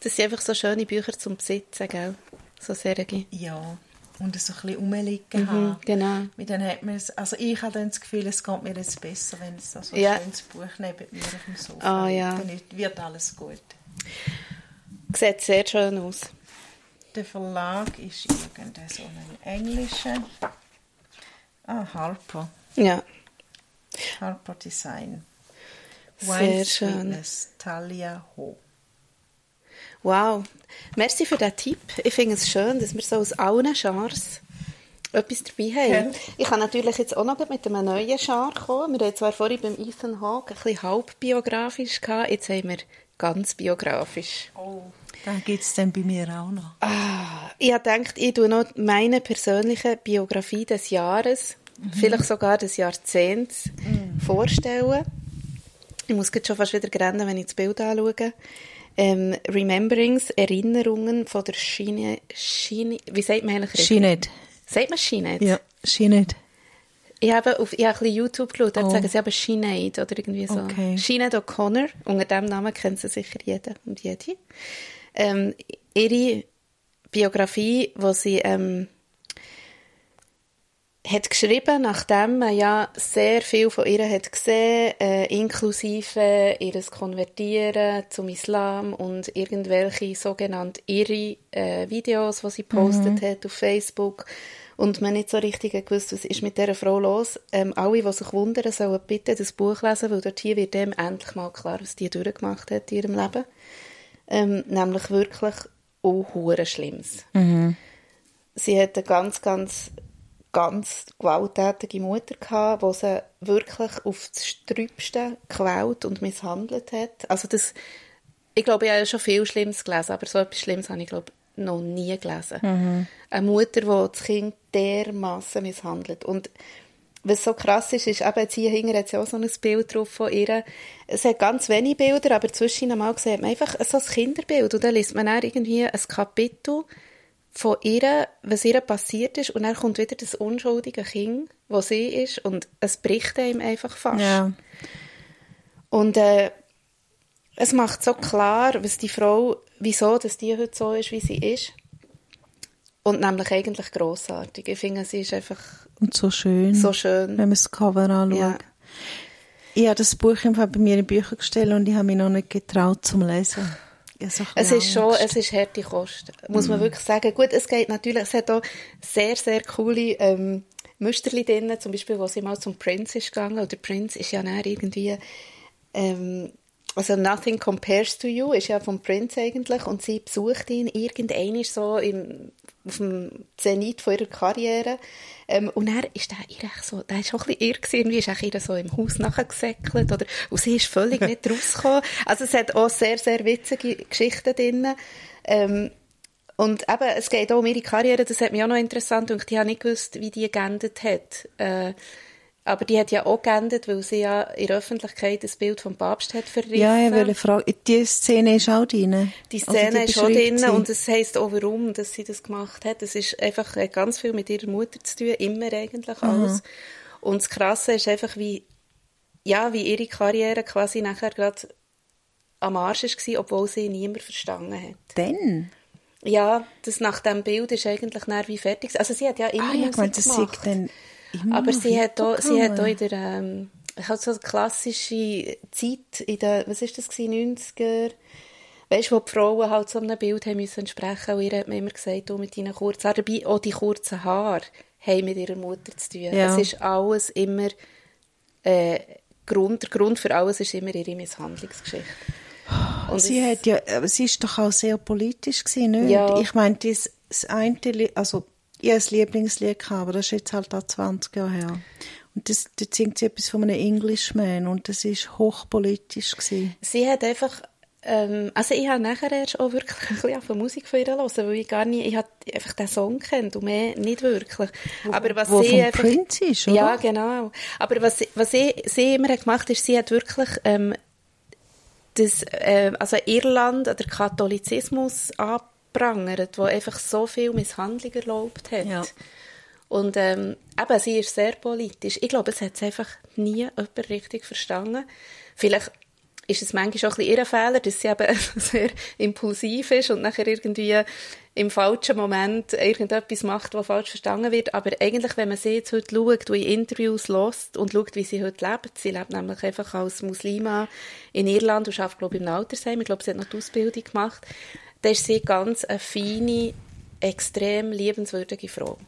Das sind einfach so schöne Bücher zum Besitzen, gell? So Serien. Ja, und so ein bisschen rumliegen mhm, haben. Genau. Dann hat man also ich habe dann das Gefühl, es geht mir jetzt besser, wenn es so ein ja. schönes Buch neben mir auf dem Sofa oh, ja. Dann wird alles gut. Sieht sehr schön aus. Der Verlag ist irgendein so ein englischer. Ah, Harper. Ja. Harper Design. Sehr schön. Witness, Talia Ho. Wow. Merci für den Tipp. Ich finde es schön, dass wir so aus allen Genres etwas dabei haben. Ja. Ich kann natürlich jetzt auch noch mit einem neuen Genre kommen. Wir haben zwar vorhin beim Ethan Hawke ein bisschen halbbiografisch gehabt, jetzt haben wir ganz biografisch. Oh. Dann gibt es dann bei mir auch noch. Ah, ich habe gedacht, ich tue noch meine persönliche Biografie des Jahres, mhm. vielleicht sogar des Jahrzehnts, mhm. vorstellen. Ich muss jetzt schon fast wieder rennen, wenn ich das Bild anschaue. Ähm, Rememberings, Erinnerungen von der Schiene, Schiene wie sagt man eigentlich? Schinet. Sagt man Schinet? Ja, Schinet. Ich habe auf ich habe ein bisschen YouTube geschaut, dort oh. sagen sie aber Sinead oder irgendwie so. Okay. Sinead O'Connor, unter diesem Namen kennt sie sicher jeder und jede ähm, ihre Biografie, wo sie ähm, hat geschrieben, nachdem man ja sehr viel von ihr hat gesehen, äh, inklusive ihres Konvertieren zum Islam und irgendwelche sogenannte irre äh, Videos, die sie postet mhm. hat auf Facebook und man nicht so richtig gewusst, was ist mit dieser Frau los. Ähm, alle, die sich wundern, sollen bitte das Buch lesen, weil dort hier wird dem endlich mal klar, was die durchgemacht hat in ihrem Leben. Ähm, nämlich wirklich auch Schlimmes. Mhm. Sie hat eine ganz, ganz, ganz gewalttätige Mutter gehabt, die sie wirklich auf das Strübste gequält und misshandelt hat. Also das, ich glaube, ich habe schon viel Schlimmes gelesen, aber so etwas Schlimmes habe ich, glaube noch nie gelesen. Mhm. Eine Mutter, die das Kind dermassen misshandelt. Und was so krass ist, ist eben, jetzt hier hinten hat sie auch so ein Bild drauf von ihr. Es hat ganz wenige Bilder, aber zwischen einmal sieht man einfach so ein Kinderbild. Und dann liest man dann irgendwie ein Kapitel von ihr, was ihr passiert ist. Und dann kommt wieder das unschuldige Kind, wo sie ist. Und es bricht ihm einfach fast. Ja. Und äh, es macht so klar, was die Frau, wieso dass die heute so ist, wie sie ist. Und nämlich eigentlich grossartig. Ich finde, sie ist einfach und so schön. So schön. Wenn man das Cover anschaut. Ja. Ich habe das Buch bei mir in Bücher gestellt und ich habe mich noch nicht getraut zum Lesen. So es ist schon, es ist harte Kost, muss mm. man wirklich sagen. Gut, es geht natürlich, es hat auch sehr, sehr coole ähm, Musterli drin, zum Beispiel, wo sie mal zum Prince ist gegangen, oder Prince ist ja näher irgendwie, ähm, also Nothing Compares to You ist ja vom Prince eigentlich und sie besucht ihn irgendein so im, auf dem Zenit von ihrer Karriere ähm, und er ist der ihr so, der ist auch ein bisschen irr gewesen, irgendwie ist ihr so im Haus nachgesäckelt oder und sie ist völlig nicht rausgekommen. Also es hat auch sehr, sehr witzige Geschichten drin. Ähm, und eben, es geht auch um ihre Karriere, das hat mich auch noch interessant und ich habe nicht gewusst, wie die geendet hat. Äh, aber die hat ja auch geendet, weil sie ja in der Öffentlichkeit das Bild vom Papst hat verrissen. Ja, ich wollte fragen, die Szene ist auch drin? Die Szene die ist auch drin und es heisst auch, warum dass sie das gemacht hat. Es ist einfach ganz viel mit ihrer Mutter zu tun, immer eigentlich alles. Mhm. Und das Krasse ist einfach, wie, ja, wie ihre Karriere quasi nachher gerade am Arsch war, obwohl sie niemand verstanden hat. Denn? Ja, das nach dem Bild ist eigentlich wie fertig. Also sie hat ja immer ah, Musik ja, gemacht. Dann aber sie hat, auch, sie hat auch in der, ähm, halt so eine klassische Zeit in der, was ist das gewesen, 90er, weißt du, wo die Frauen halt so einem Bild haben müssen entsprechen, und ihr hat mir immer gesagt, du mit deinen kurzen Haaren, dabei auch die kurzen Haare haben mit ihrer Mutter zu tun. Ja. Es ist alles immer, äh, Grund, der Grund für alles ist immer ihre Misshandlungsgeschichte. Und sie hat ja, sie ist doch auch sehr politisch gewesen, nicht? Ja. Ich meine, das, das eine, also ich habe ein Lieblingslied gehabt, aber das ist jetzt halt auch 20 Jahre her. Und das, da singt sie etwas von einem Englishman und das ist hochpolitisch gewesen. Sie hat einfach ähm, also ich habe nachher erst auch wirklich ein bisschen von Musik von ihr hören, weil ich gar nicht, ich habe einfach den Song kennt und mehr nicht wirklich. Aber was wo sie einfach, Prince ist, oder? Ja, genau. Aber was, was sie, sie immer hat gemacht hat, ist, sie hat wirklich ähm, das, äh, also Irland oder Katholizismus abprangert, wo einfach so viel Misshandlung erlaubt hat. Ja. Und ähm, eben, sie ist sehr politisch. Ich glaube, es hat es einfach nie jemand richtig verstanden. Vielleicht ist es manchmal auch ein bisschen ihr Fehler, dass sie eben sehr impulsiv ist und nachher irgendwie im falschen Moment irgendetwas macht, was falsch verstanden wird. Aber eigentlich, wenn man sie jetzt heute schaut und in Interviews lässt und schaut, wie sie heute lebt, sie lebt nämlich einfach als Muslima in Irland und arbeitet, glaube ich, im Altersheim. Ich glaube, sie hat noch die Ausbildung gemacht. Da ist sie ganz eine feine, extrem liebenswürdige Frau.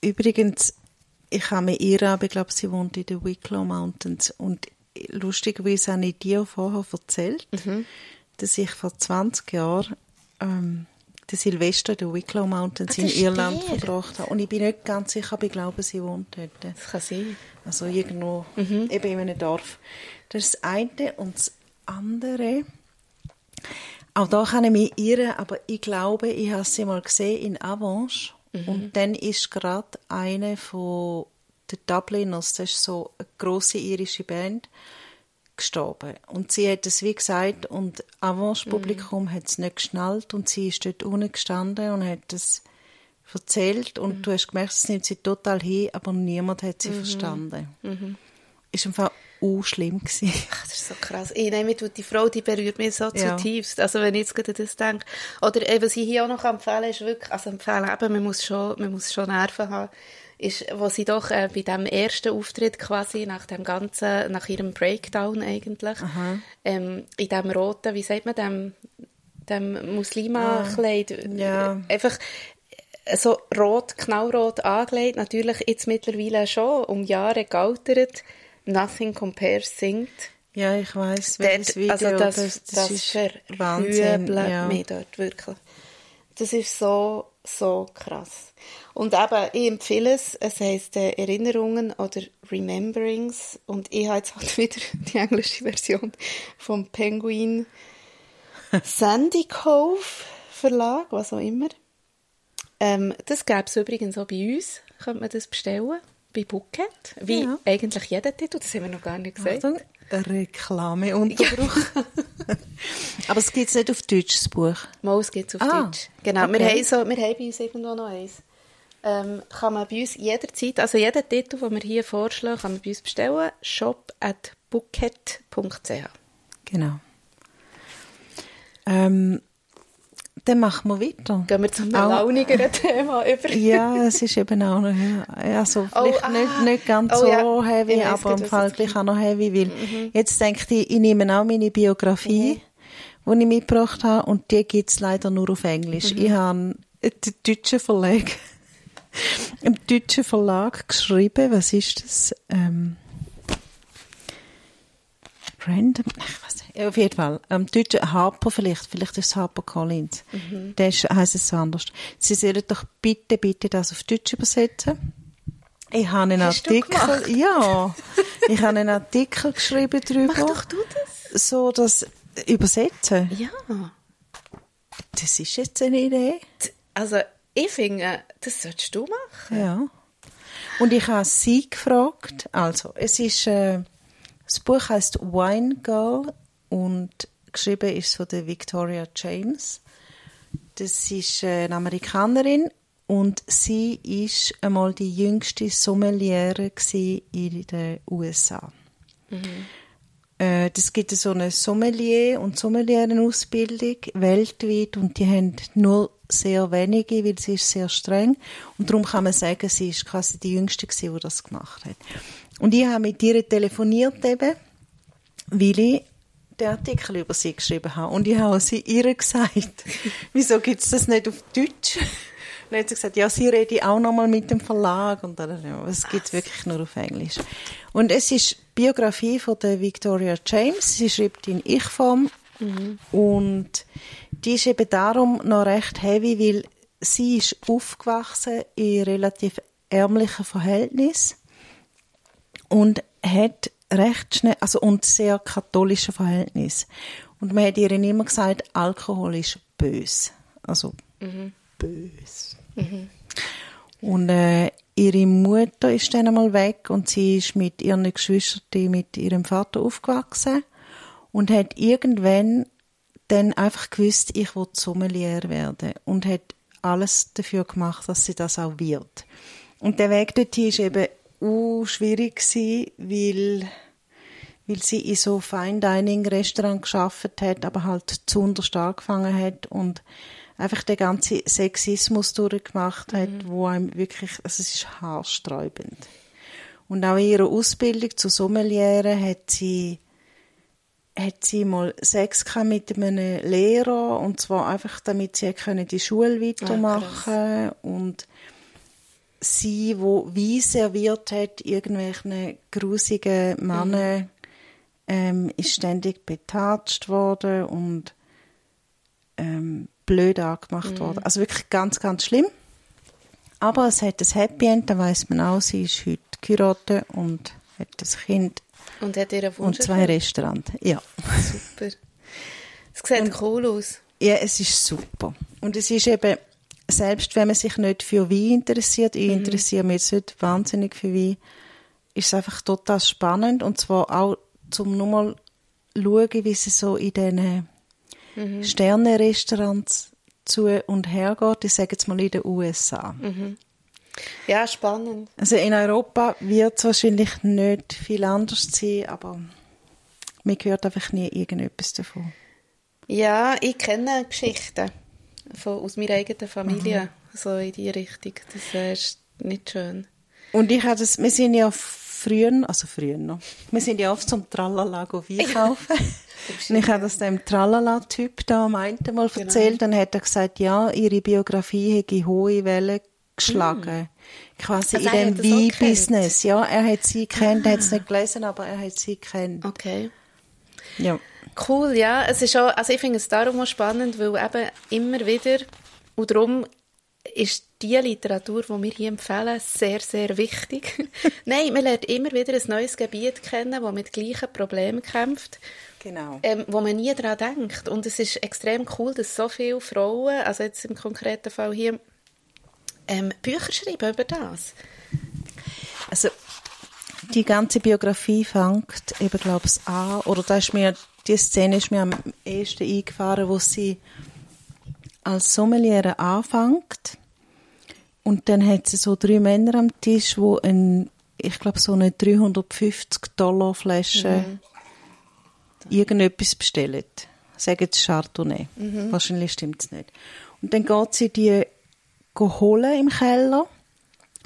Übrigens, ich habe mit ihr, aber ich glaube, sie wohnt in den Wicklow Mountains und lustigerweise habe ich dir vorher erzählt, mhm. dass ich vor 20 Jahren ähm, den Silvester der Wicklow Mountains ah, in Irland der. verbracht habe. Und ich bin nicht ganz sicher, aber ich glaube, sie wohnt dort. Das kann sein. Also irgendwo, mhm. eben in einem Dorf. Das ist das eine. Und das andere, auch da kann ich mich irren, aber ich glaube, ich habe sie mal gesehen in Avanche. Mhm. Und dann ist gerade eine von den Dubliners, das ist so eine grosse irische Band, gestorben. Und sie hat es wie gesagt und Avance-Publikum mhm. hat es nicht geschnallt und sie ist dort unten gestanden und hat es erzählt und mhm. du hast gemerkt, es nimmt sie total hin, aber niemand hat sie mhm. verstanden. Ist einfach auch schlimm gewesen. Ach, das ist so krass. Ich nehme die Frau, die berührt mich so ja. zutiefst. Also wenn ich jetzt gerade das denke. Oder äh, was ich hier auch noch empfehlen ist wirklich, also empfehlen eben, man muss schon, man muss schon Nerven haben ist, wo sie doch äh, bei dem ersten Auftritt quasi nach dem ganzen, nach ihrem Breakdown eigentlich, ähm, in dem roten, wie sagt man, dem, dem Muslima-Kleid, ah, ja. einfach äh, so rot, knallrot angelegt, natürlich jetzt mittlerweile schon um Jahre gealtert, Nothing Compares singt. Ja, ich weiß, welches Video, also das, das, das, das ist Wahnsinn. Ja. mich dort, wirklich. Das ist so, so krass. Und eben, ich empfehle es, es heisst äh, Erinnerungen oder Rememberings und ich habe jetzt halt wieder die englische Version vom Penguin Sandy Cove Verlag, was auch immer. Ähm, das gäbe es übrigens auch bei uns, könnte man das bestellen, bei Booket, wie ja. eigentlich jeder Titel, das haben wir noch gar nicht gesagt. Achtung, Reklameunterbruch. Ja. Aber es gibt es nicht auf Deutsch, das Buch? Mal, es gibt es auf ah, Deutsch. Genau, okay. wir, haben so, wir haben bei uns irgendwo noch eins ähm, kann man bei uns jederzeit, also jeden Titel, den wir hier vorschlagen, kann man bei uns bestellen. shop at booket.ch Genau. Ähm, dann machen wir weiter. Gehen wir zum launigeren Thema über. ja, es ist eben auch noch, also oh, vielleicht oh, ah, nicht, nicht ganz oh, so ja. heavy, aber im Fall gleich auch noch heavy, weil mhm. jetzt denke ich, ich nehme auch meine Biografie, mhm. die ich mitgebracht habe, und die gibt es leider nur auf Englisch. Mhm. Ich habe einen deutschen Verlag im deutschen Verlag geschrieben. Was ist das? Ähm, Random, ich weiß nicht. Auf jeden Fall. Am deutschen Harper vielleicht, vielleicht ist es Harper Collins. Mhm. Der heisst es so anders. Sie sollen doch bitte, bitte das auf Deutsch übersetzen. Ich habe einen Hast Artikel, ja, ich habe einen Artikel geschrieben darüber. Mach doch du das. So, das übersetzen. Ja. Das ist jetzt eine Idee. Also, ich finde, das solltest du machen. Ja. Und ich habe sie gefragt. Also, es ist, äh, das Buch heißt Wine Girl und geschrieben ist von der Victoria James. Das ist eine Amerikanerin und sie ist einmal die jüngste Sommeliere in den USA. Mhm. Äh, das gibt so eine Sommelier- und Sommelierenausbildung weltweit und die haben nur sehr wenige, weil sie ist sehr streng und darum kann man sagen, sie ist quasi die Jüngste die das gemacht hat. Und ich habe mit ihr telefoniert eben, weil ich den Artikel über sie geschrieben habe. Und ich habe sie ihr gesagt, wieso gibt es das nicht auf Deutsch? dann hat sie gesagt, ja, sie rede auch nochmal mit dem Verlag. Und dann, ja, es gibt es wirklich nur auf Englisch. Und es ist Biografie von der Victoria James. Sie schreibt in Ich-Form. Mhm. Und die ist eben darum noch recht heavy, weil sie ist aufgewachsen in relativ ärmlichen Verhältnissen und hat recht schnell, also und sehr katholische Verhältnis. Und man hat ihr immer gesagt, Alkohol ist bös. Also mhm. bös. Mhm. Und äh, ihre Mutter ist dann einmal weg und sie ist mit ihren Geschwistern mit ihrem Vater aufgewachsen und hat irgendwann dann einfach gewusst, ich will Sommelier werden und hat alles dafür gemacht, dass sie das auch wird. Und der Weg dorthin war eben uh, schwierig gewesen, weil, weil sie in so Fine Dining Restaurant geschafft hat, aber halt zu angefangen hat und einfach den ganzen Sexismus durchgemacht hat, mhm. wo einem wirklich, also es ist haarsträubend. Und auch in ihrer Ausbildung zur Sommeliere hat sie hat sie mal Sex mit einem Lehrer und zwar einfach, damit sie die Schule weitermachen ah, und sie, wo wie serviert hat, irgendwelchen grusigen Männern, mhm. ähm, ist ständig betatscht worden und ähm, blöd angemacht mhm. worden. Also wirklich ganz, ganz schlimm. Aber es hat ein Happy End, da weiß man auch, sie ist heute geheiratet und hat ein Kind. Und hat ihren Wunsch Und zwei Restaurants, ja. Super. Es sieht und, cool aus. Ja, es ist super. Und es ist eben, selbst wenn man sich nicht für Wein interessiert, ich mhm. interessiere mich jetzt nicht wahnsinnig für Wein, ist es einfach total spannend und zwar auch zum nur mal schauen, wie sie so in diesen mhm. Sternenrestaurants zu und her geht. Ich sage jetzt mal in den USA. Mhm. Ja, spannend. Also in Europa wird es wahrscheinlich nicht viel anders sein, aber mir gehört einfach nie irgendetwas davon. Ja, ich kenne Geschichten von, aus meiner eigenen Familie, mhm. so in die Richtung. Das ist nicht schön. Und ich habe das, wir sind ja früher, also früher noch, wir sind ja oft zum Tralala einkaufen. und ich habe das dem Tralala-Typ da meinte mal genau. erzählt, genau. dann hat er gesagt, ja, ihre Biografie hätte hohe Wellen geschlagen. Mm. Quasi also in dem Wein-Business. Ja, er hat sie kennt, ah. er hat es nicht gelesen, aber er hat sie kennt. Okay. Ja. Cool, ja. Es ist auch, also ich finde es darum auch spannend, weil eben immer wieder, und darum ist die Literatur, die wir hier empfehlen, sehr, sehr wichtig. Nein, man lernt immer wieder ein neues Gebiet kennen, das mit gleichen Problemen kämpft. Genau. Ähm, wo man nie daran denkt. Und es ist extrem cool, dass so viele Frauen, also jetzt im konkreten Fall hier, ähm, Bücher schreiben über das. Also die ganze Biografie fängt eben, glaube ich, an, oder da ist mir, die Szene ist mir am ehesten eingefahren, wo sie als Sommelier anfängt und dann hat sie so drei Männer am Tisch, wo ein, ich glaube so eine 350 Dollar Flasche mhm. irgendetwas bestellen. Sagen sie Chardonnay. Mhm. Wahrscheinlich stimmt es nicht. Und dann geht sie die holen im Keller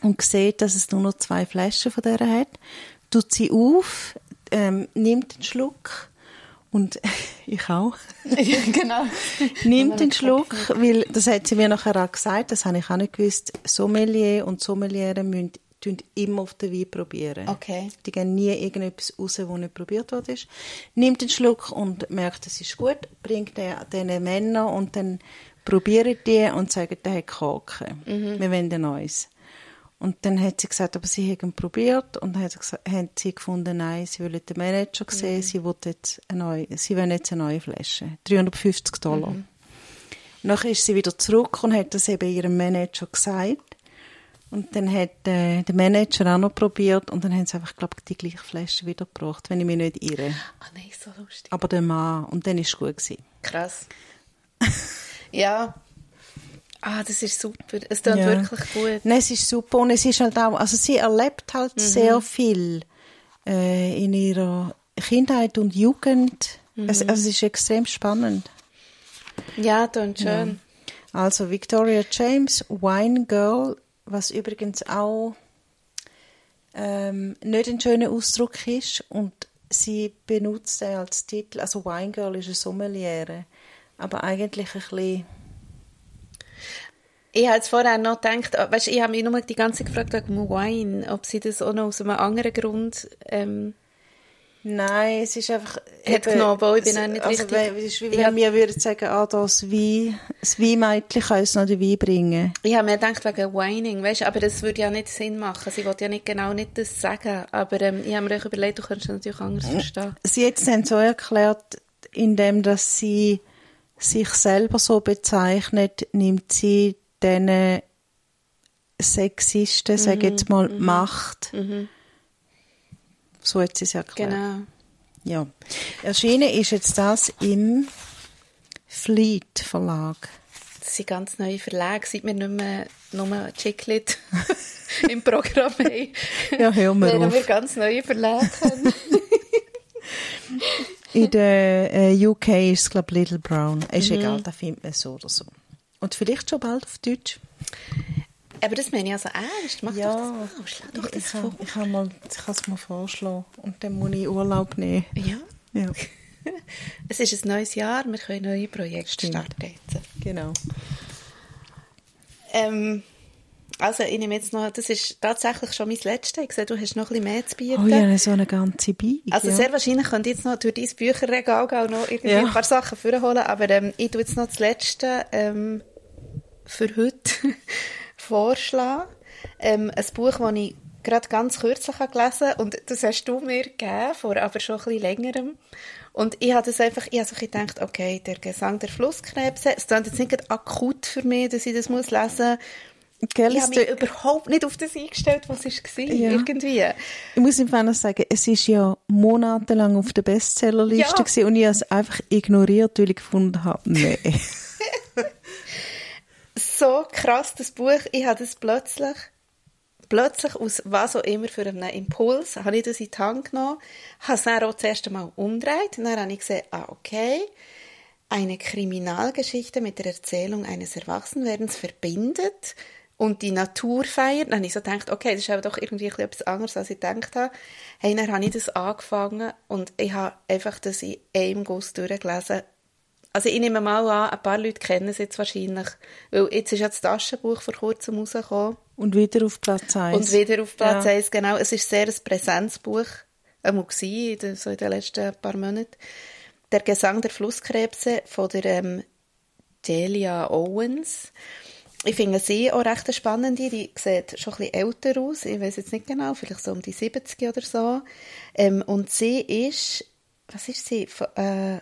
und sieht, dass es nur noch zwei Flaschen von der hat, tut sie auf, ähm, nimmt einen Schluck und ich auch. ja, genau. nimmt einen Schluck, weil das hat sie mir nachher auch gesagt, das habe ich auch nicht gewusst. Sommelier und Sommeliere müssen immer auf den Wein probieren. Okay. Die gehen nie irgendetwas raus, das nicht probiert worden ist. Nimmt einen Schluck und merkt, es ist gut, bringt den diesen Männern und dann probieren die und sagen, der hat Korken. Mhm. Wir wollen ein neues. Und dann hat sie gesagt, aber sie haben probiert und dann hat sie, gesagt, haben sie gefunden, nein, sie wollen den Manager sehen, mhm. sie, wollen jetzt eine neue, sie wollen jetzt eine neue Flasche. 350 Dollar. Mhm. Nachher ist sie wieder zurück und hat das eben ihrem Manager gesagt. Und dann hat äh, der Manager auch noch probiert und dann haben sie einfach, glaube ich, die gleiche Flasche wieder gebracht, wenn ich mich nicht irre. Ah, nein, so lustig. Aber der Mann, und dann war es gut. Gewesen. Krass. Ja. Ah, das ist super. Es tut ja. wirklich gut. Nein, es ist super. Und es ist halt auch, also sie erlebt halt mhm. sehr viel äh, in ihrer Kindheit und Jugend. Mhm. Es, also es ist extrem spannend. Ja, dann schön. Ja. Also Victoria James, Wine Girl, was übrigens auch ähm, nicht ein schöner Ausdruck ist und sie benutzt den als Titel, also Wine Girl ist eine Sommeliere, aber eigentlich ein bisschen ich habe jetzt vorher noch gedacht, weißt, ich habe mich nur die ganze Zeit gefragt wegen Wine, ob sie das auch noch aus einem anderen Grund ähm, Nein, es ist einfach... Hat eben, genommen, ich bin auch nicht also, richtig... Es ist wie wenn wir würden sagen, ah, das Wein, das Weinmädchen kann uns noch den Wein bringen. Ich habe mir gedacht, wegen Whining, weißt, aber das würde ja nicht Sinn machen. Sie wollte ja nicht genau nicht das sagen, aber ähm, ich habe mir überlegt, du könntest es natürlich anders hm. verstehen. Sie hat es so erklärt, indem dass sie sich selber so bezeichnet, nimmt sie diesen Sexisten, mhm, sage jetzt mal, mhm. Macht. Mhm so hat sie es erklärt. Genau. Ja. Erschienen ist jetzt das im Fleet Verlag. Das sind ganz neue Verlage, seit wir nicht mehr nur Chicklit im Programm haben. Ja, hören wir auf. wir ganz neue Verlage In der äh, UK ist es, glaube ich, Little Brown. Ist mhm. egal, da findet man so oder so. Und vielleicht schon bald auf Deutsch. Aber das meine ich also ernst. Mach ja, doch das mal. Schlag doch das ich, vor. Ich, kann mal, ich kann es mal vorschlagen. Und dann muss ich Urlaub nehmen. Ja. ja. es ist ein neues Jahr. Wir können neue Projekte Stimmt. starten. Jetzt. Genau. Ähm, also ich nehme jetzt noch, das ist tatsächlich schon mein letztes. Ich sehe, du hast noch ein bisschen mehr zu bieten. Oh ja, so eine ganze Bibel. Also ja. sehr wahrscheinlich könnt ihr jetzt noch durch dein Bücherregal und noch irgendwie ja. ein paar Sachen vorholen, aber ähm, ich tue jetzt noch das letzte ähm, für heute vorschlagen. Ähm, ein Buch, das ich gerade ganz kürzlich gelesen habe. Und das hast du mir gegeben, vor aber schon ein bisschen längerem. Und ich habe das einfach, ich habe so gedacht, okay, der Gesang der Flusskrebse, es klingt jetzt nicht akut für mich, dass ich das muss lesen muss. Gell, ich habe mich überhaupt nicht auf das eingestellt, was es war, ja. irgendwie. Ich muss im Fall sagen, es ist ja monatelang auf der Bestsellerliste ja. und ich habe es einfach ignoriert, weil ich gefunden habe, nee. so krass, das Buch. Ich habe das plötzlich, plötzlich aus was auch immer für einen Impuls, habe ich das in die Hand genommen, habe es dann auch das erste Mal umgedreht und dann habe ich gesehen, ah, okay, eine Kriminalgeschichte mit der Erzählung eines Erwachsenwerdens verbindet und die Natur feiert. Dann habe ich so gedacht, okay, das ist aber doch irgendwie etwas anderes, als ich gedacht habe. Hey, dann habe ich das angefangen und ich habe einfach das in einem Guss durchgelesen also ich nehme mal an, ein paar Leute kennen es jetzt wahrscheinlich, weil jetzt ist ja das Taschenbuch vor kurzem rausgekommen. Und wieder auf Platz 1. Und wieder auf Platz ja. 1, genau. Es ist sehr ein Präsenzbuch, einmal gewesen, so in den letzten paar Monaten. Der Gesang der Flusskrebse von der ähm, Delia Owens. Ich finde sie auch recht spannend. Die sieht schon ein bisschen älter aus. Ich weiß jetzt nicht genau, vielleicht so um die 70 oder so. Ähm, und sie ist, was ist sie? Äh,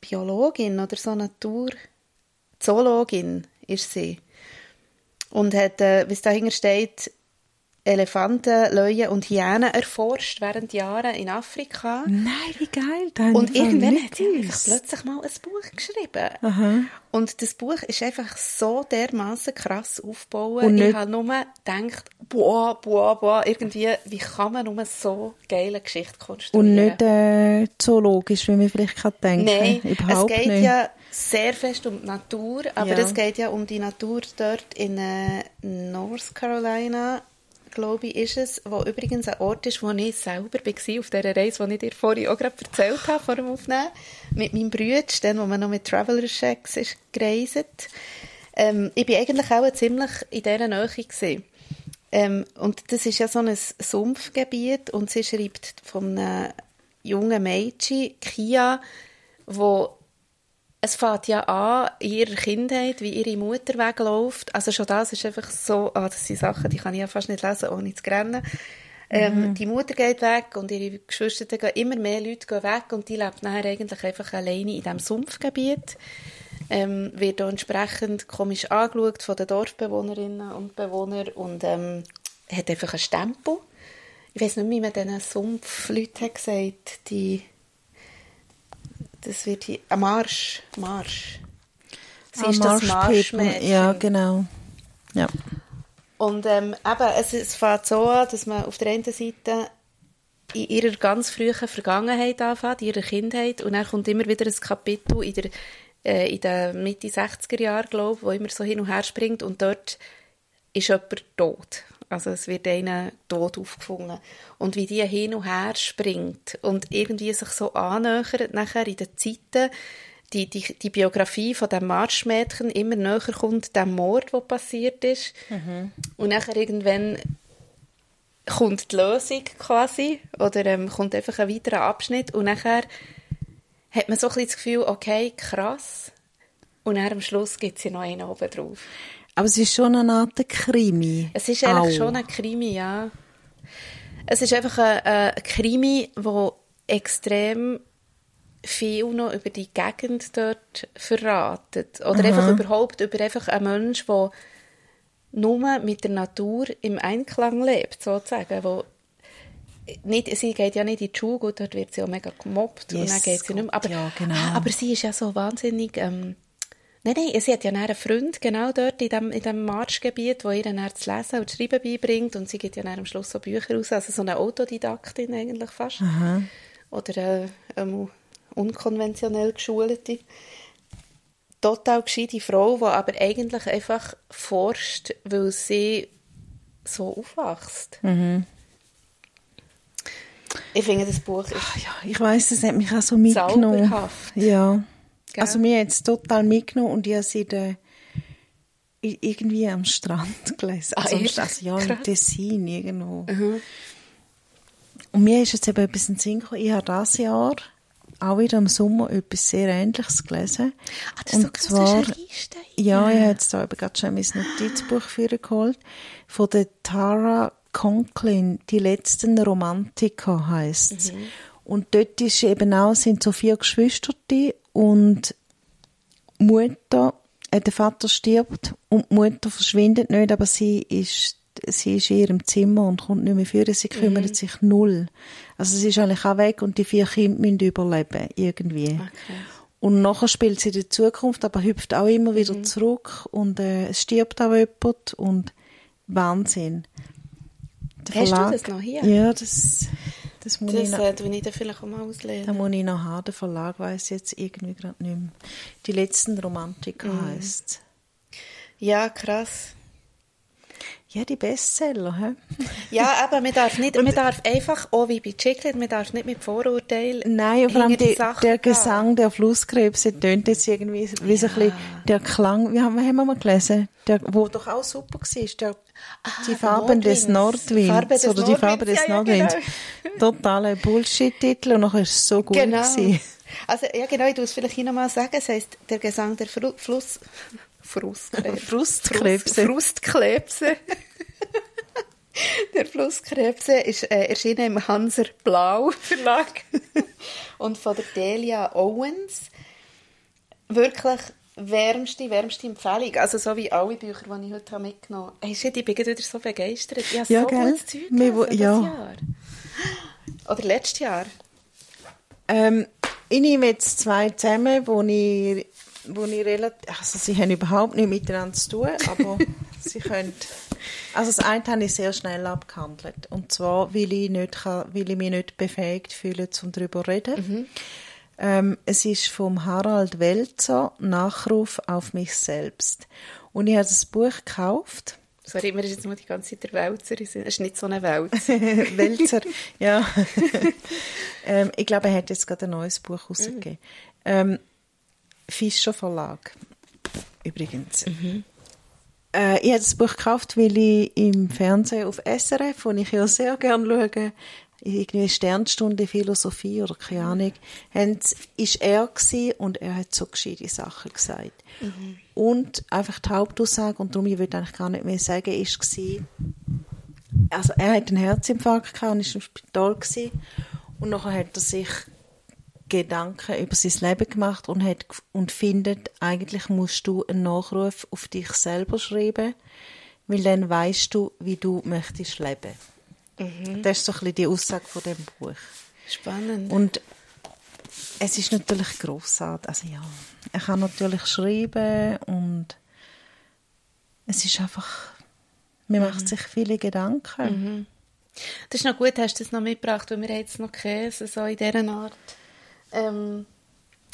Biologin oder so Natur Zoologin ist sie und hat, äh, wie es dahinter steht, Elefanten, Löwen und Hyänen erforscht während Jahren in Afrika. Nein, wie geil. und irgendwann hat sie plötzlich mal ein Buch geschrieben. Aha. Und das Buch ist einfach so dermaßen krass aufgebaut. Und ich habe nur gedacht, boah, boah, boah, irgendwie, wie kann man nur so geile Geschichte konstruieren? Und nicht äh, zoologisch, wie man vielleicht kann denken Nein, Überhaupt es geht nicht. ja sehr fest um die Natur, aber ja. es geht ja um die Natur dort in äh, North Carolina glaube ich, ist es, wo übrigens ein Ort ist, wo ich selber war, auf dieser Reise, die ich dir vorhin auch gerade erzählt habe, vor dem Aufnehmen, mit meinem Bruder, dann, wo man noch mit Traveler Checks ist gereist. Ähm, ich war eigentlich auch ziemlich in dieser Nähe. Ähm, und das ist ja so ein Sumpfgebiet und sie schreibt von einem jungen Mädchen, Kia, wo es fängt ja an in ihrer Kindheit, wie ihre Mutter wegläuft. Also schon das ist einfach so, ah, das sind Sachen, die kann ich ja fast nicht lesen, ohne zu rennen. Ähm, mhm. Die Mutter geht weg und ihre Geschwister gehen, immer mehr Leute gehen weg und die lebt nachher eigentlich einfach alleine in diesem Sumpfgebiet. Ähm, wird auch entsprechend komisch angeschaut von den Dorfbewohnerinnen und Bewohnern und ähm, hat einfach einen Stempel. Ich weiß nicht, wie man diesen Sumpfleuten gesagt die das wird hier, ein Marsch, Marsch. Sie ah, ist das Marschmädchen. Ja, genau. Ja. Und ähm, eben, es, es fängt so an, dass man auf der einen Seite in ihrer ganz frühen Vergangenheit anfängt, in ihrer Kindheit, und dann kommt immer wieder ein Kapitel in der äh, in den Mitte 60er Jahren, glaube ich, wo immer so hin und her springt und dort ist jemand tot. Also es wird einer tot aufgefunden. Und wie die hin und her springt und irgendwie sich so annähert nachher in den Zeiten, die, die, die Biografie von dem Marschmädchen immer näher kommt, dem Mord, der passiert ist. Mhm. Und nachher irgendwann kommt die Lösung quasi oder ähm, kommt einfach ein weiterer Abschnitt und nachher hat man so ein bisschen das Gefühl, okay, krass. Und am Schluss gibt es ja noch einen oben drauf. Aber es ist schon eine Art Krimi. Es ist eigentlich Au. schon ein Krimi, ja. Es ist einfach ein, ein Krimi, der extrem viel noch über die Gegend dort verratet. Oder Aha. einfach überhaupt über einfach einen Menschen, der nur mit der Natur im Einklang lebt, sozusagen, wo nicht, sie geht ja nicht in die Schule, gut, dort wird sie auch mega gemobbt yes, und dann geht sie nicht mehr. Aber, ja, genau. aber sie ist ja so wahnsinnig... Ähm, nein, nein, sie hat ja einen Freund genau dort in dem, in dem Marschgebiet, der ihr dann das Lesen und das Schreiben beibringt und sie gibt ja am Schluss so Bücher raus, also so eine Autodidaktin eigentlich fast. Aha. Oder äh, eine unkonventionell geschulte total gescheite Frau, die aber eigentlich einfach forscht, weil sie so aufwächst. Mhm. Ich finde, das Buch ist Ach ja, ich weiß, es hat mich auch so mitgenommen. Zauberhaft. Ja. Gell? Also mir es total mitgenommen und ich habe sie da irgendwie am Strand gelesen. Also, ah, ja, im Tessin irgendwo. Mhm. Und mir ist jetzt eben etwas in den Sinn gekommen. Ich habe dieses Jahr auch wieder im Sommer etwas sehr Ähnliches gelesen. Ah, das ist und so zwar, Liste. Ja, ich habe jetzt da eben gerade schon mein Notizbuch für geholt. Von der Tara Conklin, «Die letzten Romantiker» heisst mhm. Und dort ist eben auch, sind so vier Geschwister und Mutter, äh, der Vater stirbt und die Mutter verschwindet nicht, aber sie ist sie ist in ihrem Zimmer und kommt nicht mehr führen. Sie kümmert mhm. sich null. Also sie ist eigentlich auch weg und die vier Kinder müssen überleben, irgendwie. Okay. Und nachher spielt sie der Zukunft, aber hüpft auch immer wieder mhm. zurück und äh, es stirbt auch jemand und Wahnsinn. Der Hast Verlag, du das noch hier? Ja, das, das muss das, ich noch... Äh, ich dann vielleicht auch mal auslesen. Da muss ich noch haben. Der Verlag weiss jetzt irgendwie gerade nicht mehr. Die letzten Romantiker mhm. heisst Ja, krass. Ja, die Bestseller. He? ja, aber man darf, nicht, man darf einfach, auch wie bei Chiclet, man darf nicht mit Vorurteilen Nein, vor allem die, der Gesang der Flusskrebse tönt jetzt irgendwie wie so ein bisschen der Klang, wie haben, haben wir mal gelesen, der, wo doch auch super war, der, ah, die Farben des Nordwinds, Farbe des oder die Farbe des ja, Nordwinds. Ja, genau. Totaler Bullshit-Titel und nachher ist es so gut genau. Gewesen. Also, ja genau, ich muss es vielleicht hier nochmal sagen, es heisst, der Gesang der Fluss... Frustkrebse. Frustkrebse. Frustkrebse. Der Flusskrebse ist äh, erschienen im Hanser Blau Verlag und von der Delia Owens. Wirklich wärmste, wärmste Empfehlung. Also so wie alle Bücher, die ich heute mitgenommen habe. Hey, ich bin wieder so begeistert. Ich habe ja, so gell? gutes Zeug gelesen, ja. Jahr. Oder letztes Jahr. Ähm, ich nehme jetzt zwei zusammen, wo ich wo ich relativ, also sie haben überhaupt nichts miteinander zu tun, aber sie können, also das eine habe ich sehr schnell abgehandelt und zwar, weil ich, nicht kann, weil ich mich nicht befähigt fühle, um darüber zu reden. Mhm. Ähm, es ist vom Harald Welzer, Nachruf auf mich selbst. Und ich habe das Buch gekauft. Sorry, mir ist jetzt nur die ganze Zeit der Wälzer. Es ist nicht so eine Welt. Welzer, ja. ähm, ich glaube, er hat jetzt gerade ein neues Buch rausgegeben. Mhm. Ähm, Fischer Verlag. Übrigens. Mhm. Äh, ich habe das Buch gekauft, weil ich im Fernsehen auf SRF, wo ich ja sehr gerne schaue, irgendwie Sternstunde Philosophie oder keine Ahnung, ist er gewesen und er hat so gescheite Sachen gesagt. Mhm. Und einfach die Hauptaussage, und darum, ich will eigentlich gar nicht mehr sagen, ist gewesen, also er hat einen Herzinfarkt gehabt und ist im Spital gewesen, und nachher hat er sich Gedanken über sein Leben gemacht und, hat, und findet, eigentlich musst du einen Nachruf auf dich selber schreiben, weil dann weißt du, wie du möchtest leben. Mhm. Das ist so ein bisschen die Aussage von dem Buch. Spannend. Und es ist natürlich grossartig. Also ja, er kann natürlich schreiben und es ist einfach, man mhm. macht sich viele Gedanken. Mhm. Das ist noch gut, hast du das noch mitgebracht, weil wir jetzt noch Käse so in dieser Art ähm,